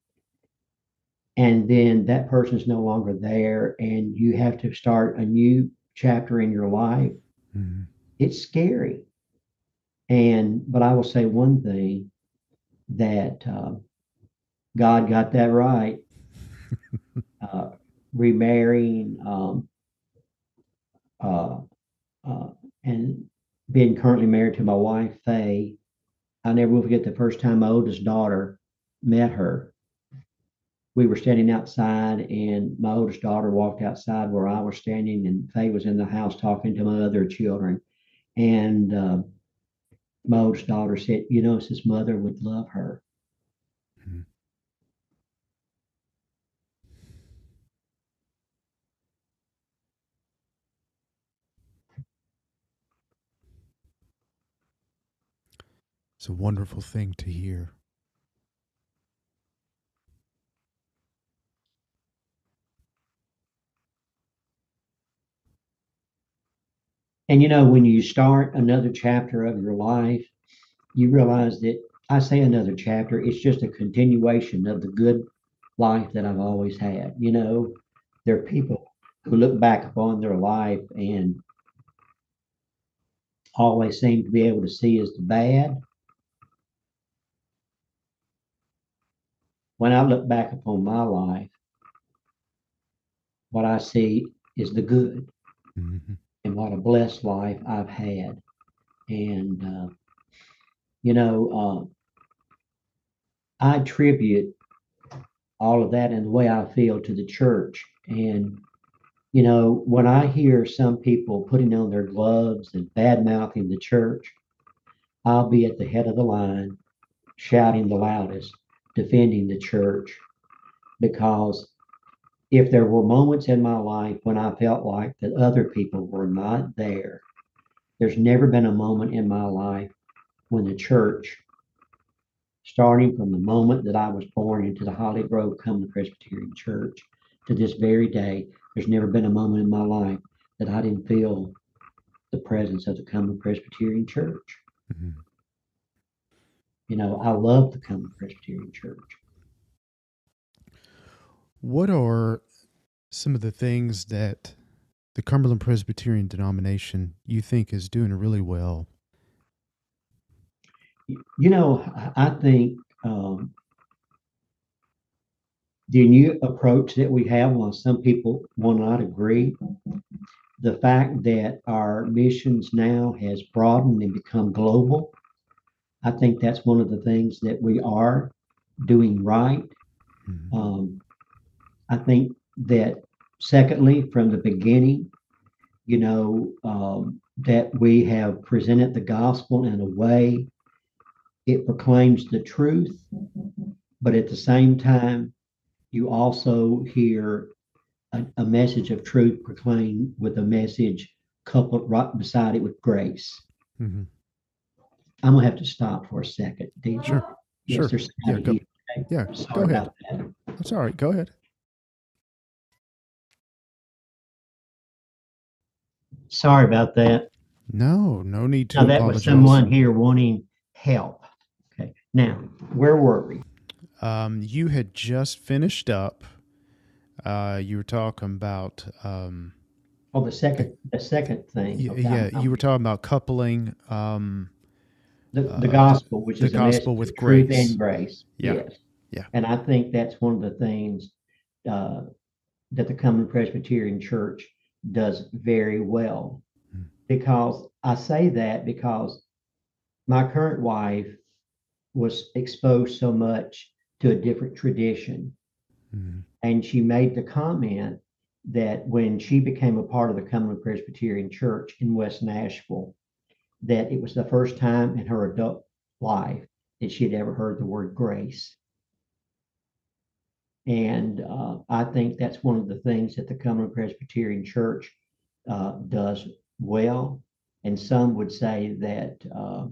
and then that person's no longer there, and you have to start a new chapter in your life, Mhm. it's scary. And, but I will say one thing that uh, God got that right. uh, remarrying um, uh, uh, and being currently married to my wife, Faye. I never will forget the first time my oldest daughter met her. We were standing outside, and my oldest daughter walked outside where I was standing, and Faye was in the house talking to my other children. And uh, my oldest daughter said, You know, his mother would love her. It's a wonderful thing to hear. And you know, when you start another chapter of your life, you realize that I say another chapter, it's just a continuation of the good life that I've always had. You know, there are people who look back upon their life and all they seem to be able to see is the bad. When I look back upon my life, what I see is the good Mhm. and what a blessed life I've had. And, uh, you know, uh, I attribute all of that and the way I feel to the church. And, you know, when I hear some people putting on their gloves and bad mouthing the church, I'll be at the head of the line shouting the loudest, defending the church. Because if there were moments in my life when I felt like that other people were not there, there's never been a moment in my life when the church, starting from the moment that I was born into the Holly Grove Cumberland Presbyterian Church to this very day, there's never been a moment in my life that I didn't feel the presence of the Cumberland Presbyterian Church. Mhm. You know, I love the Cumberland Presbyterian Church. What are some of the things that the Cumberland Presbyterian denomination you think is doing really well? You know, I I think um, the new approach that we have, while some people will not agree, the fact that our missions now has broadened and become global, I think that's one of the things that we are doing right. Mhm. Um, I think that secondly, from the beginning, you know, um, that we have presented the gospel in a way it proclaims the truth, but at the same time, you also hear a, a message of truth proclaimed with a message coupled right beside it with grace. Mhm. I'm gonna have to stop for a second. Sure. Yes, Sure. Yeah, go- here. Okay. Yeah, Sorry go ahead. about that. That's all right. Go ahead. Sorry about that. No, no need to Now that apologize. was someone here wanting help. Okay. Now, where were we? Um, you had just finished up. Uh, you were talking about um, Oh, the second, the second thing. Okay, yeah, I'm- you were talking about coupling. Um, The, Uh, the the- gospel, which the is a gospel with of truth grace. and grace. Yeah. Yes. Yeah. And I think that's one of the things uh, that the Cumberland Presbyterian Church does very well. Hmm. Because I say that because my current wife was exposed so much to a different tradition. mhm, And she made the comment that when she became a part of the Cumberland Presbyterian Church in West Nashville, that it was the first time in her adult life that she had ever heard the word grace. And uh, I think that's one of the things that the Cumberland Presbyterian Church uh, does well. And some would say that uh,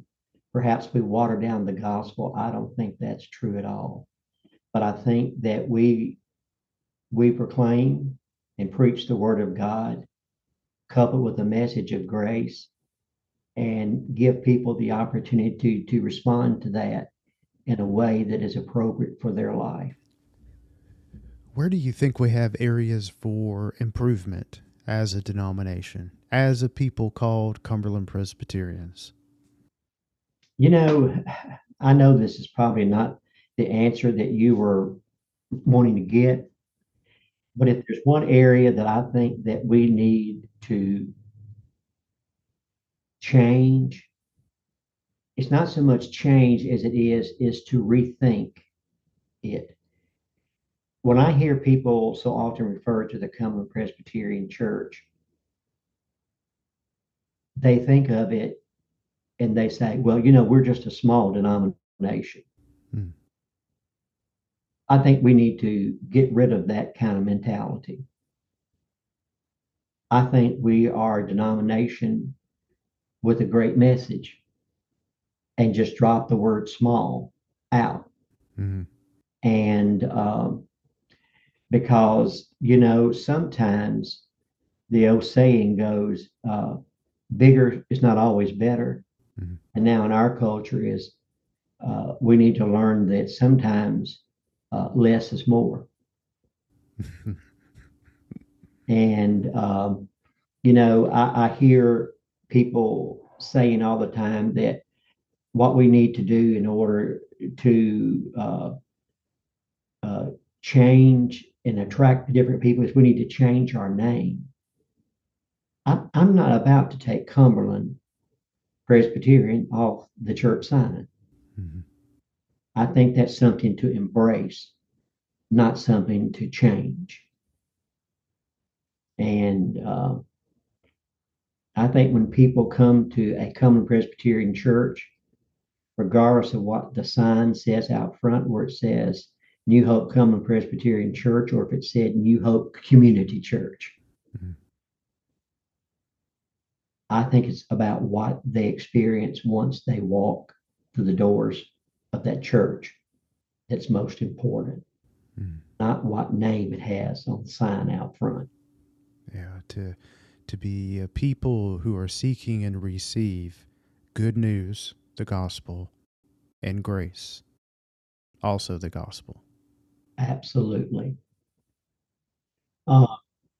perhaps we water down the gospel. I don't think that's true at all. But I think that we we proclaim and preach the word of God, coupled with a message of grace, and give people the opportunity to, to respond to that in a way that is appropriate for their life. Where do you think we have areas for improvement as a denomination, as a people called Cumberland Presbyterians? You know, I know this is probably not the answer that you were wanting to get, but if there's one area that I think that we need to change, it's not so much change as it is is to rethink it. When I hear people so often refer to the Cumberland Presbyterian Church, they think of it and they say, well, you know, we're just a small denomination. Hmm. I think we need to get rid of that kind of mentality. I think we are a denomination with a great message and just drop the word small out. Mm-hmm. And um, because, you know, sometimes the old saying goes, uh, bigger is not always better. Mm-hmm. And now in our culture is uh, we need to learn that sometimes uh, less is more. and um, you know, I, I hear people saying all the time that what we need to do in order to uh, uh, change and attract different people is we need to change our name. I, I'm not about to take Cumberland Presbyterian off the church sign. Mm-hmm. I think that's something to embrace, not something to change. And uh, I think when people come to a Cumberland Presbyterian church, regardless of what the sign says out front, where it says New Hope Cumberland Presbyterian Church, or if it said New Hope Community Church, mm-hmm. I think it's about what they experience once they walk through the doors of that church that's most important, mm. not what name it has on the sign out front. Yeah, to to be a people who are seeking and receive good news, the gospel, and grace, also the gospel. Absolutely. Uh,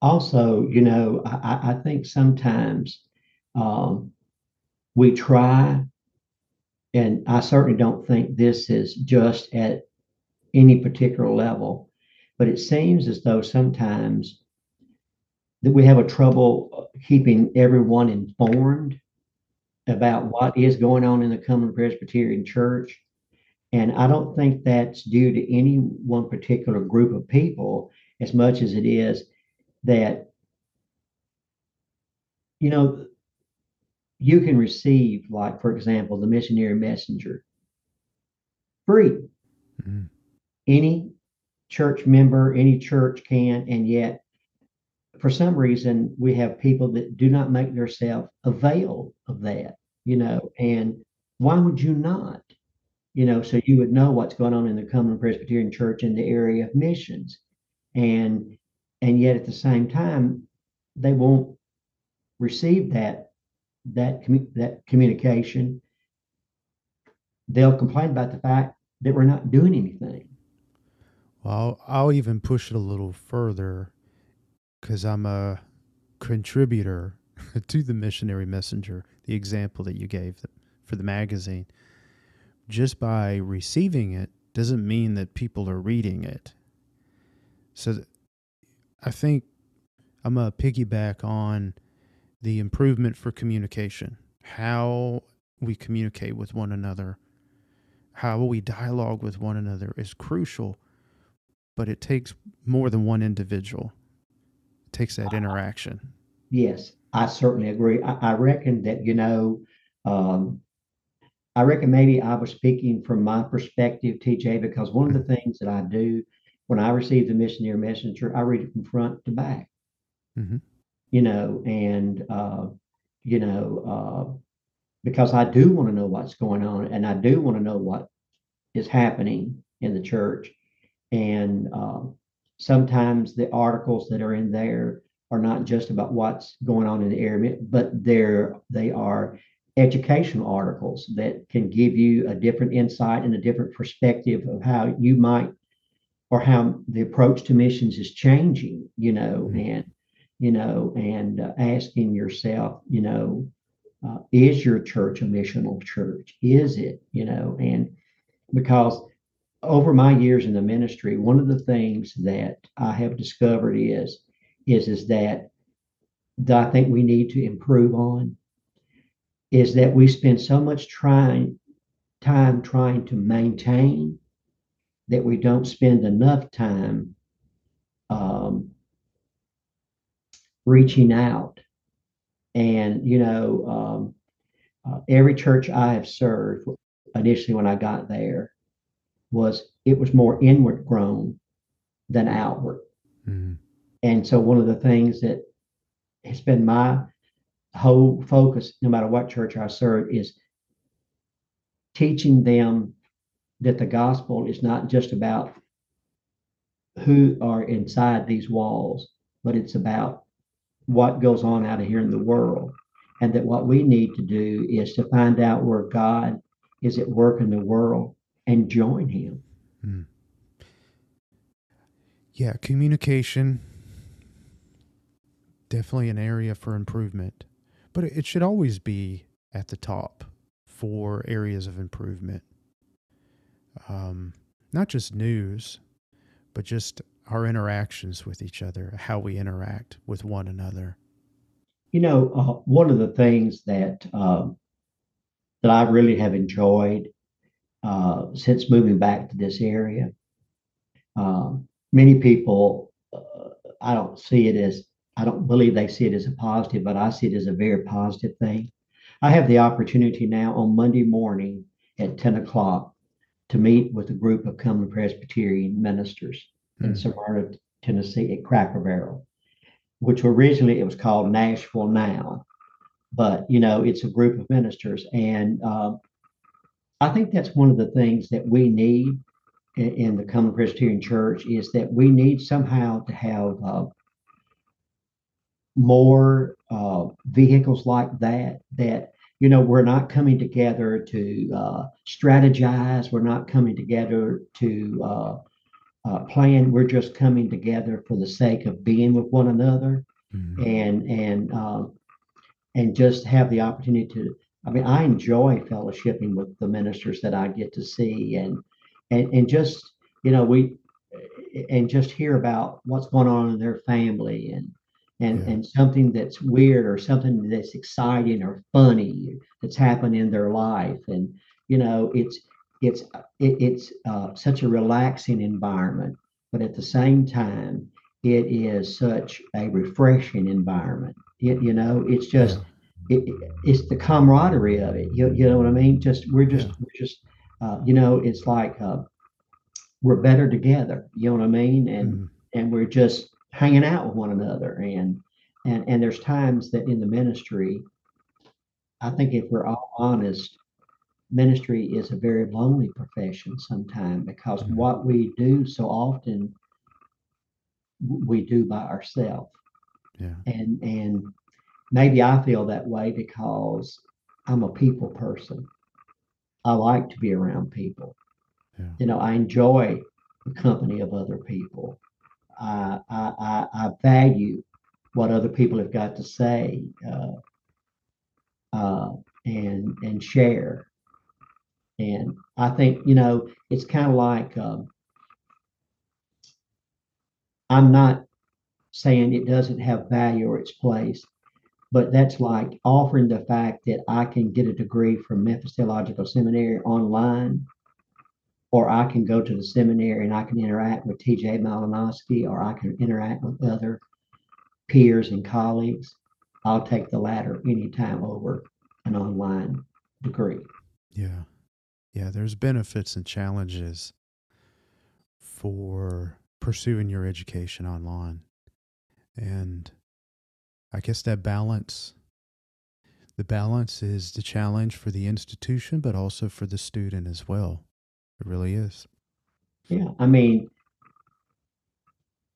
also, you know, I, I think sometimes um, we try and I certainly don't think this is just at any particular level, but it seems as though sometimes that we have a trouble keeping everyone informed about what is going on in the Cumberland Presbyterian Church. And I don't think that's due to any one particular group of people as much as it is that, you know, you can receive, like, for example, the missionary messenger free. Mm-hmm. Any church member, any church can, and yet for some reason we have people that do not make themselves avail of that, you know, and why would you not? You know, so you would know what's going on in the Cumberland Presbyterian Church in the area of missions. And and yet at the same time, they won't receive that that that communication, they'll complain about the fact that we're not doing anything. Well, I'll even push it a little further because I'm a contributor to the missionary messenger, the example that you gave for the magazine. Just by receiving it doesn't mean that people are reading it. So I think I'm going to piggyback on the improvement for communication, how we communicate with one another, how we dialogue with one another is crucial, but it takes more than one individual. Takes that interaction. Yes, I certainly agree. I, I reckon that, you know, um, I reckon maybe I was speaking from my perspective, TJ, because one of the things that I do when I receive the missionary messenger, I read it from front to back. Mm-hmm. You know, and uh, you know, uh, because I do want to know what's going on, and I do want to know what is happening in the church. And uh, sometimes the articles that are in there are not just about what's going on in the area, but they're they are educational articles that can give you a different insight and a different perspective of how you might or how the approach to missions is changing, you know, Mhm. and you know, and uh, asking yourself, you know, uh, is your church a missional church? Is it, you know, and because over my years in the ministry, one of the things that I have discovered is is is that that I think we need to improve on is that we spend so much trying time trying to maintain that we don't spend enough time um, reaching out. And you know, um, uh, every church I have served initially when I got there was it was more inward grown than outward. Mhm. And so one of the things that has been my whole focus, no matter what church I serve, is teaching them that the gospel is not just about who are inside these walls, but it's about what goes on out of here in the world. And that what we need to do is to find out where God is at work in the world and join him. Yeah, communication definitely an area for improvement, but it should always be at the top for areas of improvement. Um, not just news, but just our interactions with each other, how we interact with one another. You know, uh, one of the things that um, that I really have enjoyed uh, since moving back to this area, um, many people, uh, I don't see it as, I don't believe they see it as a positive, but I see it as a very positive thing. I have the opportunity now on Monday morning at 10 o'clock to meet with a group of Cumberland Presbyterian ministers in Mm. Smyrna, Tennessee at Cracker Barrel, which originally it was called Nashville Now. But, you know, it's a group of ministers. And uh, I think that's one of the things that we need in, in the Cumberland Presbyterian Church is that we need somehow to have uh, more uh, vehicles like that, that, you know, we're not coming together to uh, strategize. We're not coming together to uh, uh, plan. We're just coming together for the sake of being with one another Mhm. and, and, uh, and just have the opportunity to, I mean, I enjoy fellowshipping with the ministers that I get to see and, and, and just, you know, we, and just hear about what's going on in their family and, and, Yeah. and something that's weird or something that's exciting or funny that's happened in their life. And, you know, it's, it's, it, it's uh, such a relaxing environment, but at the same time, it is such a refreshing environment. It, you know, it's just, it, it- it's the camaraderie of it. You, you know what I mean? Just we're just Yeah. we're just uh, you know it's like uh, we're better together. You know what I mean? And Mhm. and we're just hanging out with one another. And and and there's times that in the ministry, I think if we're all honest, ministry is a very lonely profession sometimes because Mhm. what we do so often we do by ourselves Yeah. and and maybe I feel that way because I'm a people person. I like to be around people. Yeah. You know, I enjoy the company of other people. I I I, I value what other people have got to say uh, uh, and and share. And I think you know it's kind of like um, I'm not saying it doesn't have value or its place, but that's like offering the fact that I can get a degree from Memphis Theological Seminary online, or I can go to the seminary and I can interact with TJ Malinowski, or I can interact with other peers and colleagues. I'll take the latter anytime over an online degree. Yeah. Yeah. There's benefits and challenges for pursuing your education online. And I guess that balance, the balance is the challenge for the institution, but also for the student as well. It really is. Yeah. I mean,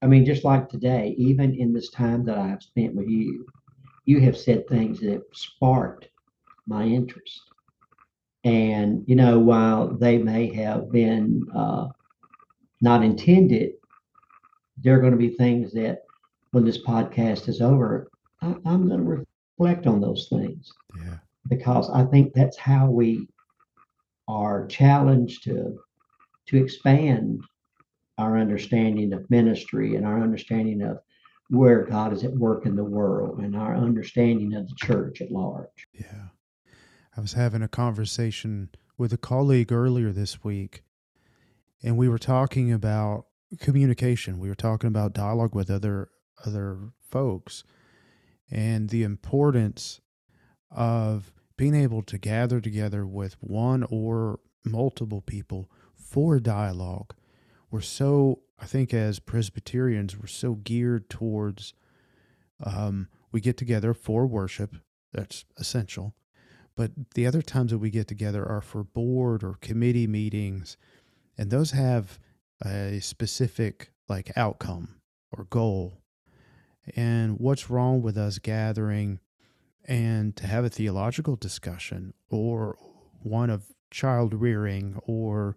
I mean, just like today, even in this time that I have spent with you, you have said things that sparked my interest. And, you know, while they may have been uh, not intended, there are going to be things that when this podcast is over, I, I'm going to reflect on those things Yeah. because I think that's how we are challenged to to expand our understanding of ministry and our understanding of where God is at work in the world and our understanding of the church at large. Yeah. I was having a conversation with a colleague earlier this week, and we were talking about communication. We were talking about dialogue with other other folks and the importance of being able to gather together with one or multiple people for dialogue. We're so, I think, as Presbyterians, we're so geared towards um, we get together for worship. That's essential. But the other times that we get together are for board or committee meetings, and those have a specific like outcome or goal. And what's wrong with us gathering and to have a theological discussion or one of child rearing or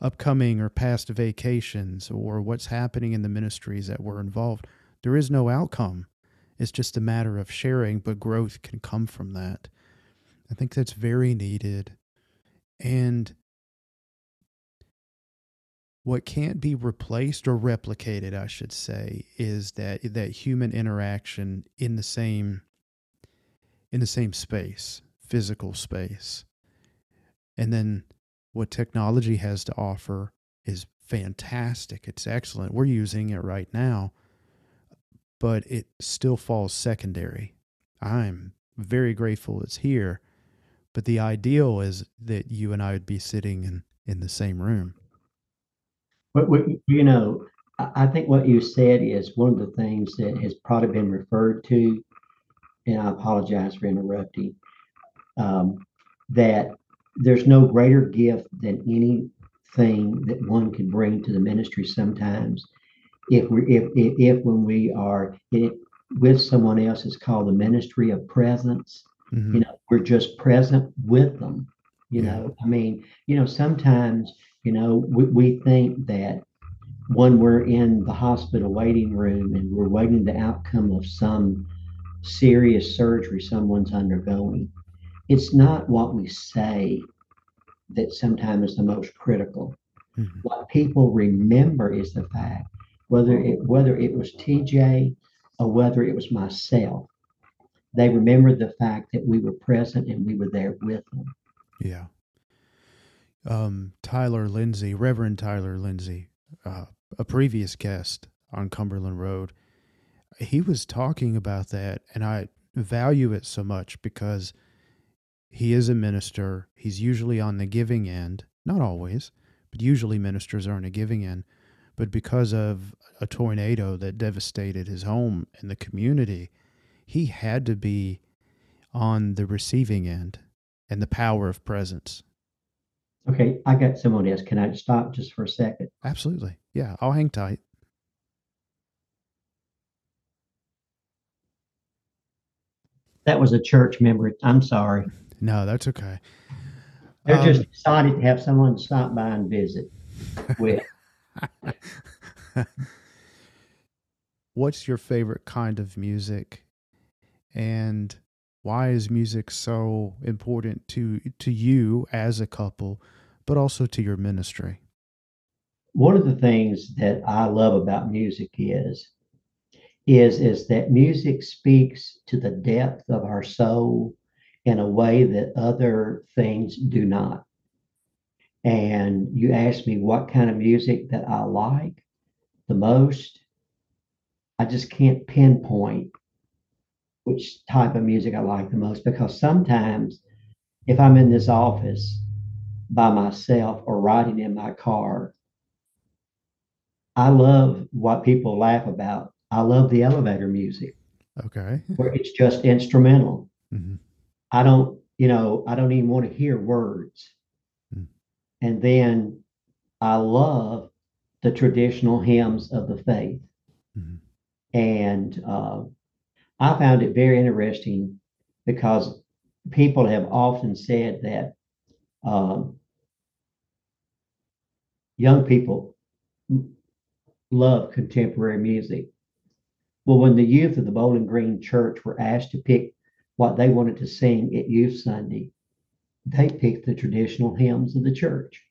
upcoming or past vacations or what's happening in the ministries that we're involved. There is no outcome. It's just a matter of sharing, but growth can come from that. I think that's very needed. And what can't be replaced or replicated, I should say, is that that human interaction in the same in the same space, physical space. And then what technology has to offer is fantastic. It's excellent. We're using it right now, but it still falls secondary. I'm very grateful it's here, but the ideal is that you and I would be sitting in, in the same room. But, you know, I think what you said is one of the things that has probably been referred to, and I apologize for interrupting, um, that there's no greater gift than anything that one can bring to the ministry sometimes. If we if if, if when we are in, with someone else, it's called the ministry of presence. Mm-hmm. You know, we're just present with them. You yeah. know, I mean, you know, sometimes, you know, we, we think that when we're in the hospital waiting room and we're waiting the outcome of some serious surgery someone's undergoing, it's not what we say that sometimes is the most critical. Mm-hmm. What people remember is the fact whether it whether it was TJ or whether it was myself, they remember the fact that we were present and we were there with them. Yeah. Um, Tyler Lindsay, Reverend Tyler Lindsay, uh, a previous guest on Cumberland Road, he was talking about that, and I value it so much because he is a minister. He's usually on the giving end, not always, but usually ministers are on the giving end. But because of a tornado that devastated his home and the community, he had to be on the receiving end and the power of presence. Okay, I got someone else. Can I stop just for a second? Absolutely. Yeah, I'll hang tight. That was a church member. I'm sorry. No, that's okay. They're um, just excited to have someone stop by and visit with. What's your favorite kind of music, and why is music so important to to you as a couple, but also to your ministry? One of the things that I love about music is is is that music speaks to the depth of our soul in a way that other things do not. And you asked me what kind of music that I like the most. I just can't pinpoint which type of music I like the most because sometimes if I'm in this office by myself or riding in my car, I love what people laugh about. I love the elevator music Okay. where it's just instrumental. hmm I don't, you know, I don't even want to hear words. Mm. And then I love the traditional hymns of the faith. Mhm. And uh, I found it very interesting because people have often said that um, young people love contemporary music. Well, when the youth of the Bowling Green Church were asked to pick what they wanted to sing at Youth Sunday, they picked the traditional hymns of the church.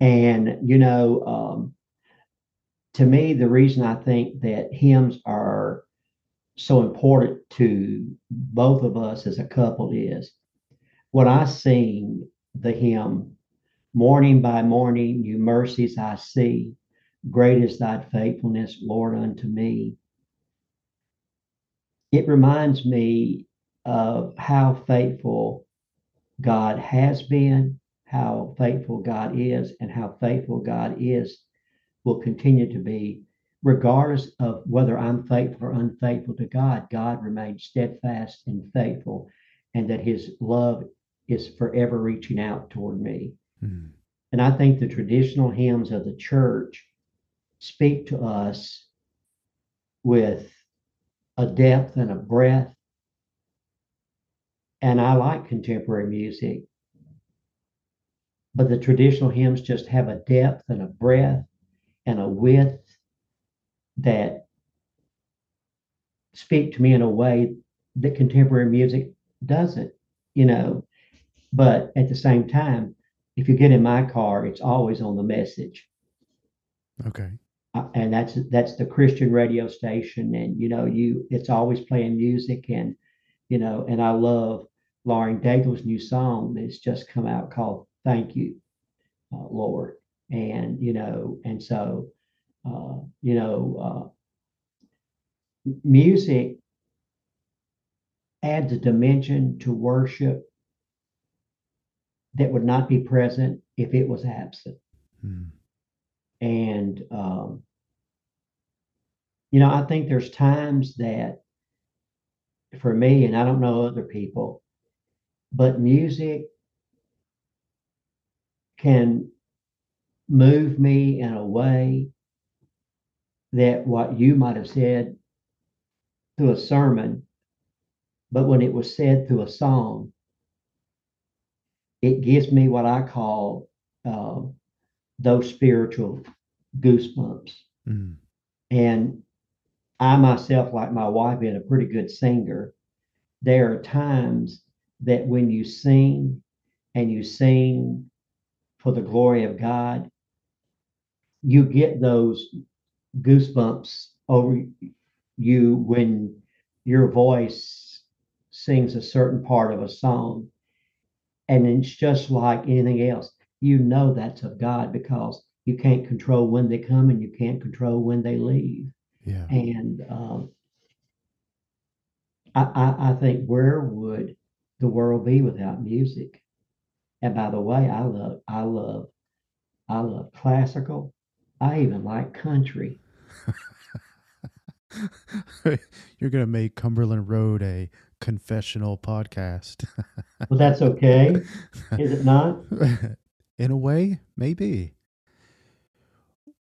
And, you know, um, to me, the reason I think that hymns are so important to both of us as a couple is when I sing the hymn, Morning by morning, new mercies I see, great is thy faithfulness, Lord, unto me. It reminds me of how faithful God has been, how faithful God is, and how faithful God is will continue to be, regardless of whether I'm faithful or unfaithful to God. God remains steadfast and faithful, and that his love is forever reaching out toward me. Mhm. And I think the traditional hymns of the church speak to us with a depth and a breadth. And I like contemporary music, but the traditional hymns just have a depth and a breadth and a width that speak to me in a way that contemporary music doesn't, you know. But at the same time, if you get in my car, it's always on the message. Okay. Uh, and that's that's the Christian radio station, and you know, you it's always playing music, and you know, and I love Lauren Daigle's new song that's just come out called "Thank You, uh, Lord," and you know, and so uh, you know, uh, music adds a dimension to worship that would not be present if it was absent. Mm. And, um, you know, I think there's times that for me, and I don't know other people, but music can move me in a way that what you might have said through a sermon, but when it was said through a song, it gives me what I call uh, those spiritual goosebumps. Mm. And I myself, like my wife, being a pretty good singer, there are times that when you sing and you sing for the glory of God, you get those goosebumps over you when your voice sings a certain part of a song. And it's just like anything else. You know that's of God because you can't control when they come and you can't control when they leave. Yeah. And um, I, I, I think where would the world be without music? And by the way, I love, I love, I love classical. I even like country. You're gonna make Cumberland Road a confessional podcast. Well, that's okay, is it not? In a way, maybe.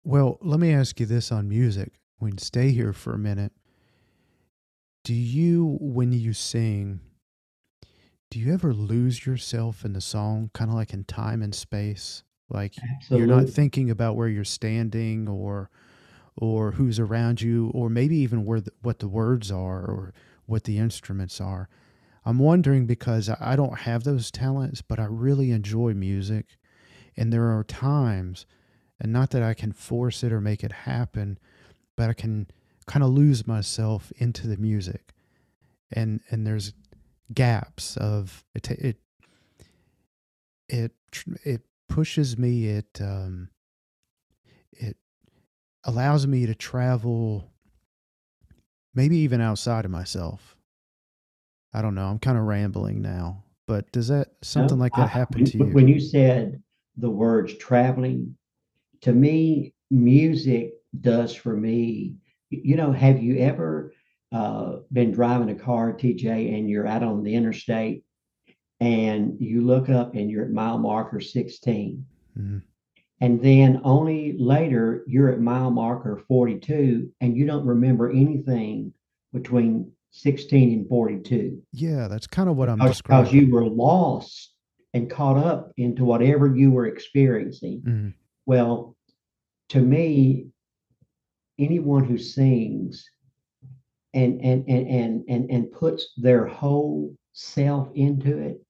Well, let me ask you this on music. We can stay here for a minute. Do you, when you sing, do you ever lose yourself in the song, kind of like in time and space? Like you're not thinking about where you're standing or or who's around you or maybe even where the, what the words are or what the instruments are. I'm wondering because I I don't have those talents, but I really enjoy music. And there are times, and not that I can force it or make it happen, but I can kind of lose myself into the music. And and there's gaps of it it it it pushes me it um it allows me to travel maybe even outside of myself. I don't know. I'm kind of rambling now, but does that something No, like that I, happen to you? when you said the words traveling, to me, music does for me. You know, have you ever uh, been driving a car, TJ, and you're out on the interstate and you look up and you're at mile marker 16? Mhm. And then only later you're at mile marker 42 and you don't remember anything between 16 and 42 Yeah, that's kind of what I'm describing. because describing. you were lost and caught up into whatever you were experiencing. Mhm. Well, to me, anyone who sings and and and and and, and puts their whole self into it,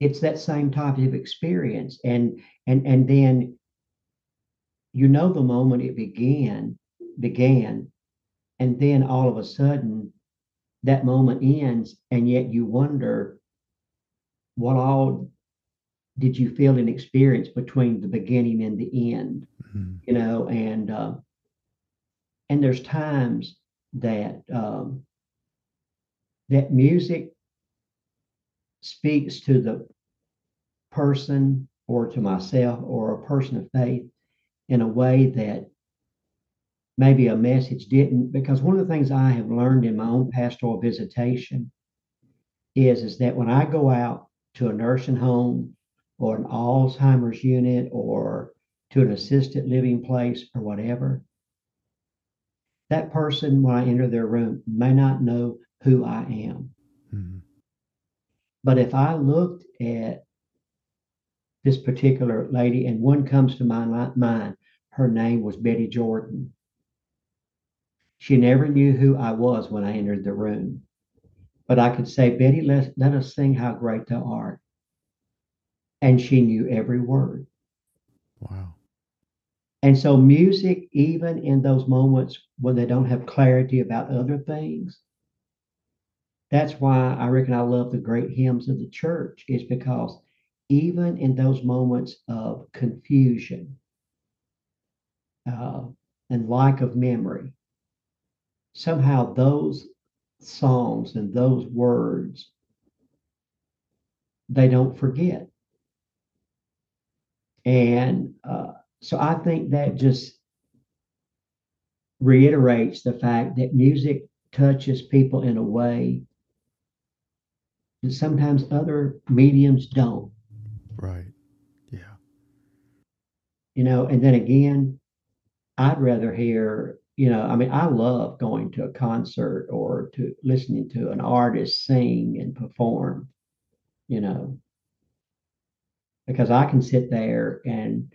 it's that same type of experience. And and and then you know the moment it began began, and then all of a sudden that moment ends, and yet you wonder what all did you feel and experience between the beginning and the end Mhm. you know and uh, and there's times that um, that music speaks to the person or to myself or a person of faith in a way that maybe a message didn't because one of the things i have learned in my own pastoral visitation is is that when i go out to a nursing home or an alzheimer's unit or to an assisted living place or whatever that person when i enter their room may not know who i am. But if i looked at this particular lady and one comes to my mind her name was betty jordan. She never knew who i was when i entered the room. But i could say betty let, let us sing how great thou art. And she knew every word. Wow. and so music even in those moments when they don't have clarity about other things that's why i reckon i love the great hymns of the church is because even in those moments of confusion uh, and lack of memory somehow those songs and those words they don't forget. And uh, so i think that just reiterates the fact that music touches people in a way that sometimes other mediums don't Right. Yeah. you know and then again i'd rather hear you know i mean i love going to a concert or to listening to an artist sing and perform you know because i can sit there and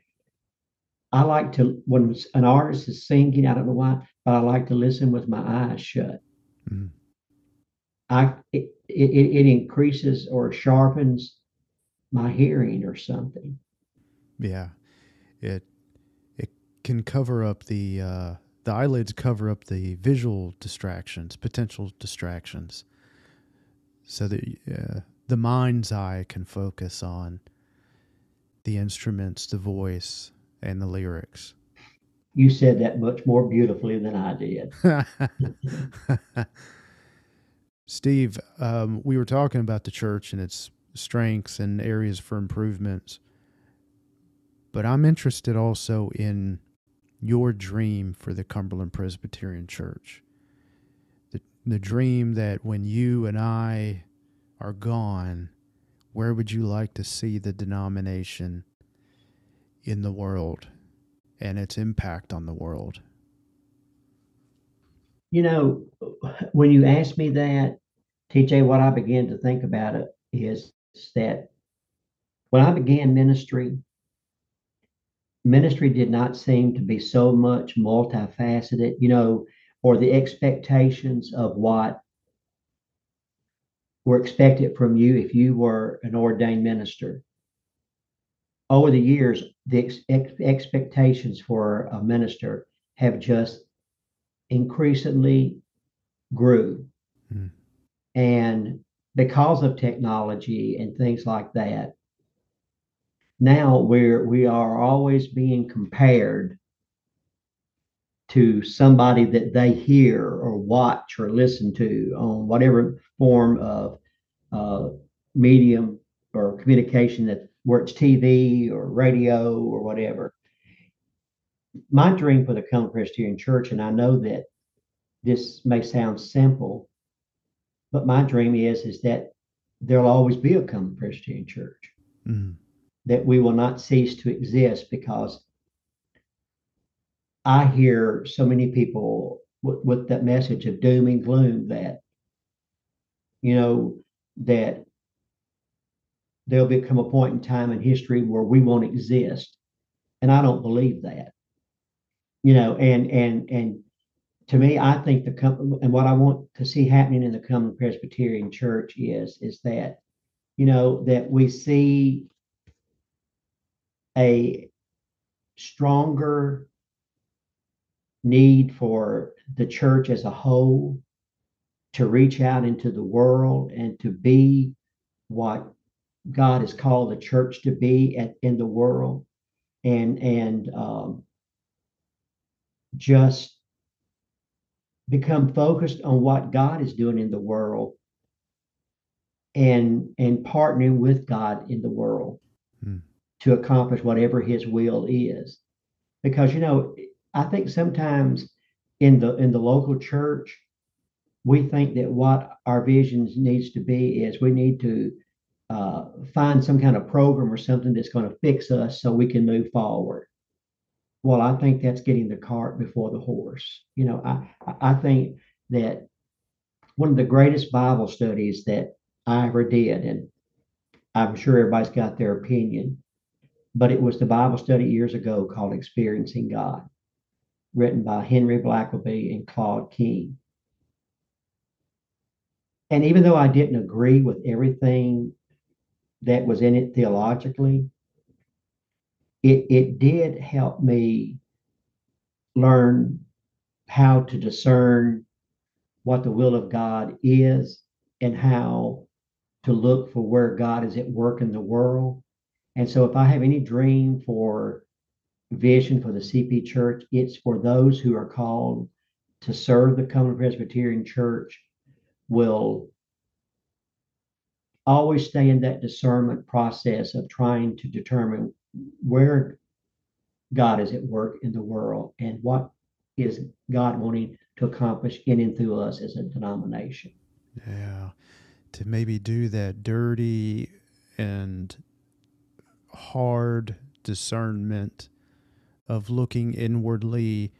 i like to when an artist is singing i don't know why but i like to listen with my eyes shut Mhm. I it, it, it increases or sharpens my hearing or something Yeah. It it can cover up the uh the eyelids cover up the visual distractions, potential distractions. So that uh, the mind's eye can focus on the instruments, the voice, and the lyrics. you said that much more beautifully than i did Steve, um, we were talking about the church and its strengths and areas for improvements, but I'm interested also in your dream for the Cumberland Presbyterian Church. The, the dream that when you and I are gone, where would you like to see the denomination in the world and its impact on the world? You know, when you asked me that, TJ, what I began to think about it is that when I began ministry, ministry did not seem to be so much multifaceted, you know, or the expectations of what were expected from you if you were an ordained minister. Over the years, the ex- ex- expectations for a minister have just increasingly grew. Hmm. And because of technology and things like that, now we're we are always being compared to somebody that they hear or watch or listen to on whatever form of uh, medium or communication that where it's TV or radio or whatever. My dream for the Cumberland Presbyterian Church, and I know that this may sound simple, but my dream is is that there'll always be a Cumberland Presbyterian Church. Mm. That we will not cease to exist because I hear so many people with, with that message of doom and gloom that, you know, that there'll become a point in time in history where we won't exist. And I don't believe that. You know, and and and to me, I think the company and what I want to see happening in the Cumberland Presbyterian Church is is that, you know, that we see a stronger need for the church as a whole to reach out into the world and to be what God has called the church to be at, in the world, and and um, just become focused on what God is doing in the world, and and partnering with God in the world hmm. to accomplish whatever His will is, because you know I think sometimes in the in the local church we think that what our visions needs to be is we need to uh, find some kind of program or something that's going to fix us so we can move forward. Well, I think that's getting the cart before the horse. You know, I I think that one of the greatest Bible studies that I ever did, and I'm sure everybody's got their opinion, but it was the Bible study years ago called Experiencing God, written by Henry Blackaby and Claude King. And even though I didn't agree with everything that was in it theologically, it, it did help me learn how to discern what the will of God is and how to look for where God is at work in the world. And so, if I have any dream for vision for the CP Church, it's for those who are called to serve the Cumberland Presbyterian Church will always stay in that discernment process of trying to determine where God is at work in the world and what is God wanting to accomplish in and through us as a denomination. Yeah. To maybe do that dirty and hard discernment of looking inwardly,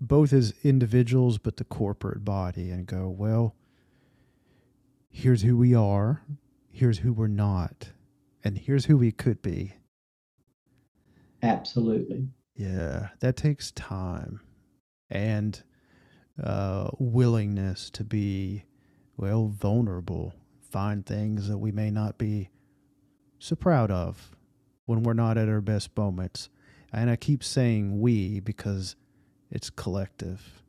both as individuals, but the corporate body, and go, well, here's who we are here's who we're not, and here's who we could be. Absolutely. Yeah, that takes time and uh, willingness to be, well, vulnerable, find things that we may not be so proud of when we're not at our best moments. And I keep saying we because it's collective,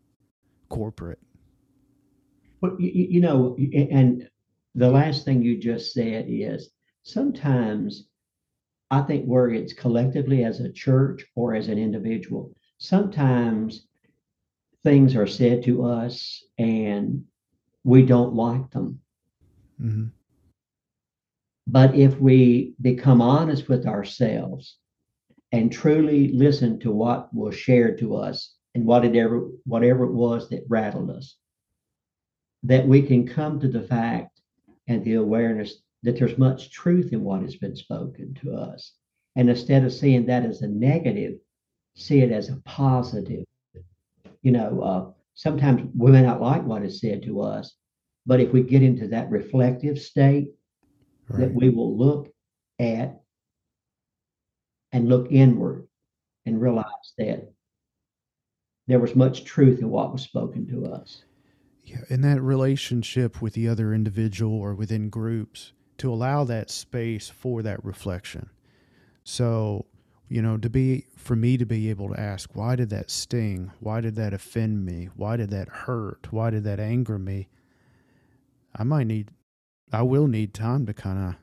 corporate. Well, you, you know, and the last thing you just said is sometimes I think where it's collectively as a church or as an individual, sometimes things are said to us and we don't like them. Mm-hmm. But if we become honest with ourselves and truly listen to what was shared to us and whatever whatever it was that rattled us, that we can come to the fact and the awareness that there's much truth in what has been spoken to us. And instead of seeing that as a negative, see it as a positive. You know, uh, sometimes we may not like what is said to us, but if we get into that reflective state, right. that we will look at and look inward and realize that there was much truth in what was spoken to us. Yeah, in that relationship with the other individual or within groups, to allow that space for that reflection. So, you know, to be for me to be able to ask, why did that sting? Why did that offend me? Why did that hurt? Why did that anger me? I might need I will need time to kind of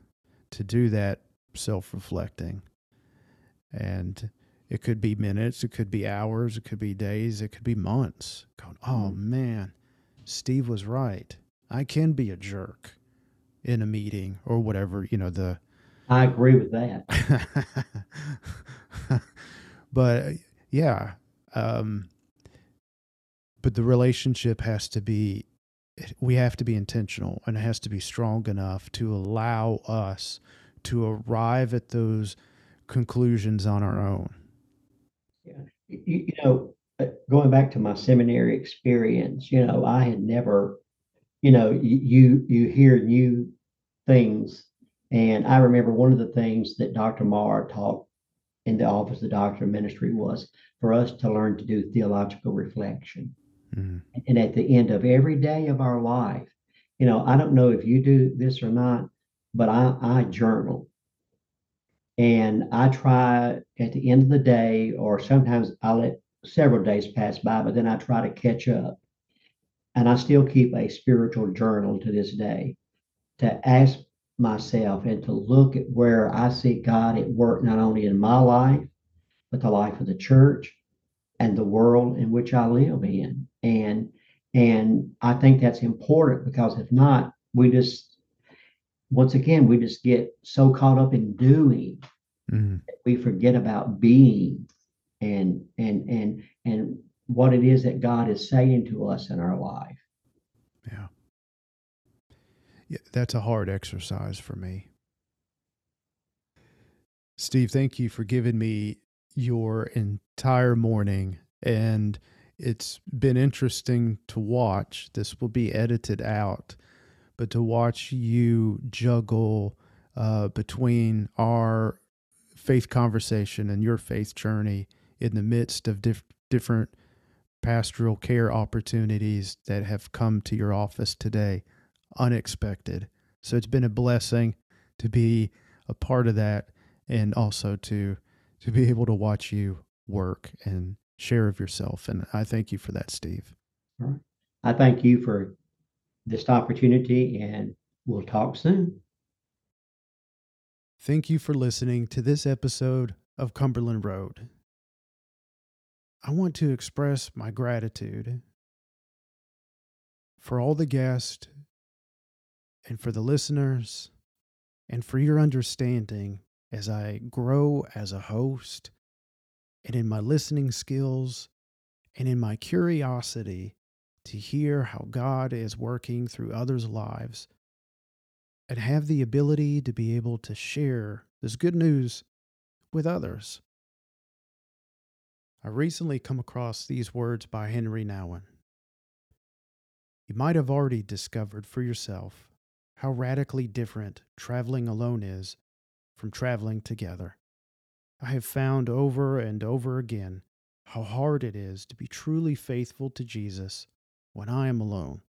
to do that self-reflecting. And it could be minutes, it could be hours, it could be days, it could be months. Going, oh mm-hmm. man, Steve was right. I can be a jerk. In a meeting or whatever, you know, the I agree with that. but yeah, um, but the relationship has to be we have to be intentional and it has to be strong enough to allow us to arrive at those conclusions on our own. Yeah. You, you know, uh, going back to my seminary experience, you know, I had never, you know, you you hear new things, and I remember one of the things that Dr. Marr taught in the office of the doctor of ministry was for us to learn to do theological reflection. Mm. And at the end of every day of our life, you know, I don't know if you do this or not, but I, I journal. And I try at the end of the day, or sometimes I let several days pass by, but then I try to catch up. And I still keep a spiritual journal to this day to ask myself and to look at where I see God at work, not only in my life, but the life of the church and the world in which I live in. And and I think that's important because if not, we just once again we just get so caught up in doing mm-hmm. we forget about being and and and and what it is that God is saying to us in our life. Yeah. Yeah, that's a hard exercise for me. Steve, thank you for giving me your entire morning and it's been interesting to watch. This will be edited out, but to watch you juggle uh, between our faith conversation and your faith journey in the midst of diff- different pastoral care opportunities that have come to your office today, unexpected. So it's been a blessing to be a part of that and also to to be able to watch you work and share of yourself. And I thank you for that, Steve. All right. I thank you for this opportunity, and we'll talk soon. Thank you for listening to this episode of Cumberland Road. I want to express my gratitude for all the guests and for the listeners and for your understanding as I grow as a host and in my listening skills and in my curiosity to hear how God is working through others' lives and have the ability to be able to share this good news with others. I recently come across these words by Henri Nouwen. You might have already discovered for yourself how radically different traveling alone is from traveling together. I have found over and over again how hard it is to be truly faithful to Jesus when I am alone.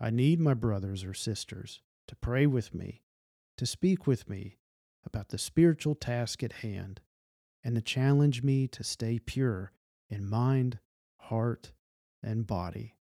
I need my brothers or sisters to pray with me, to speak with me about the spiritual task at hand, and to challenge me to stay pure in mind, heart, and body.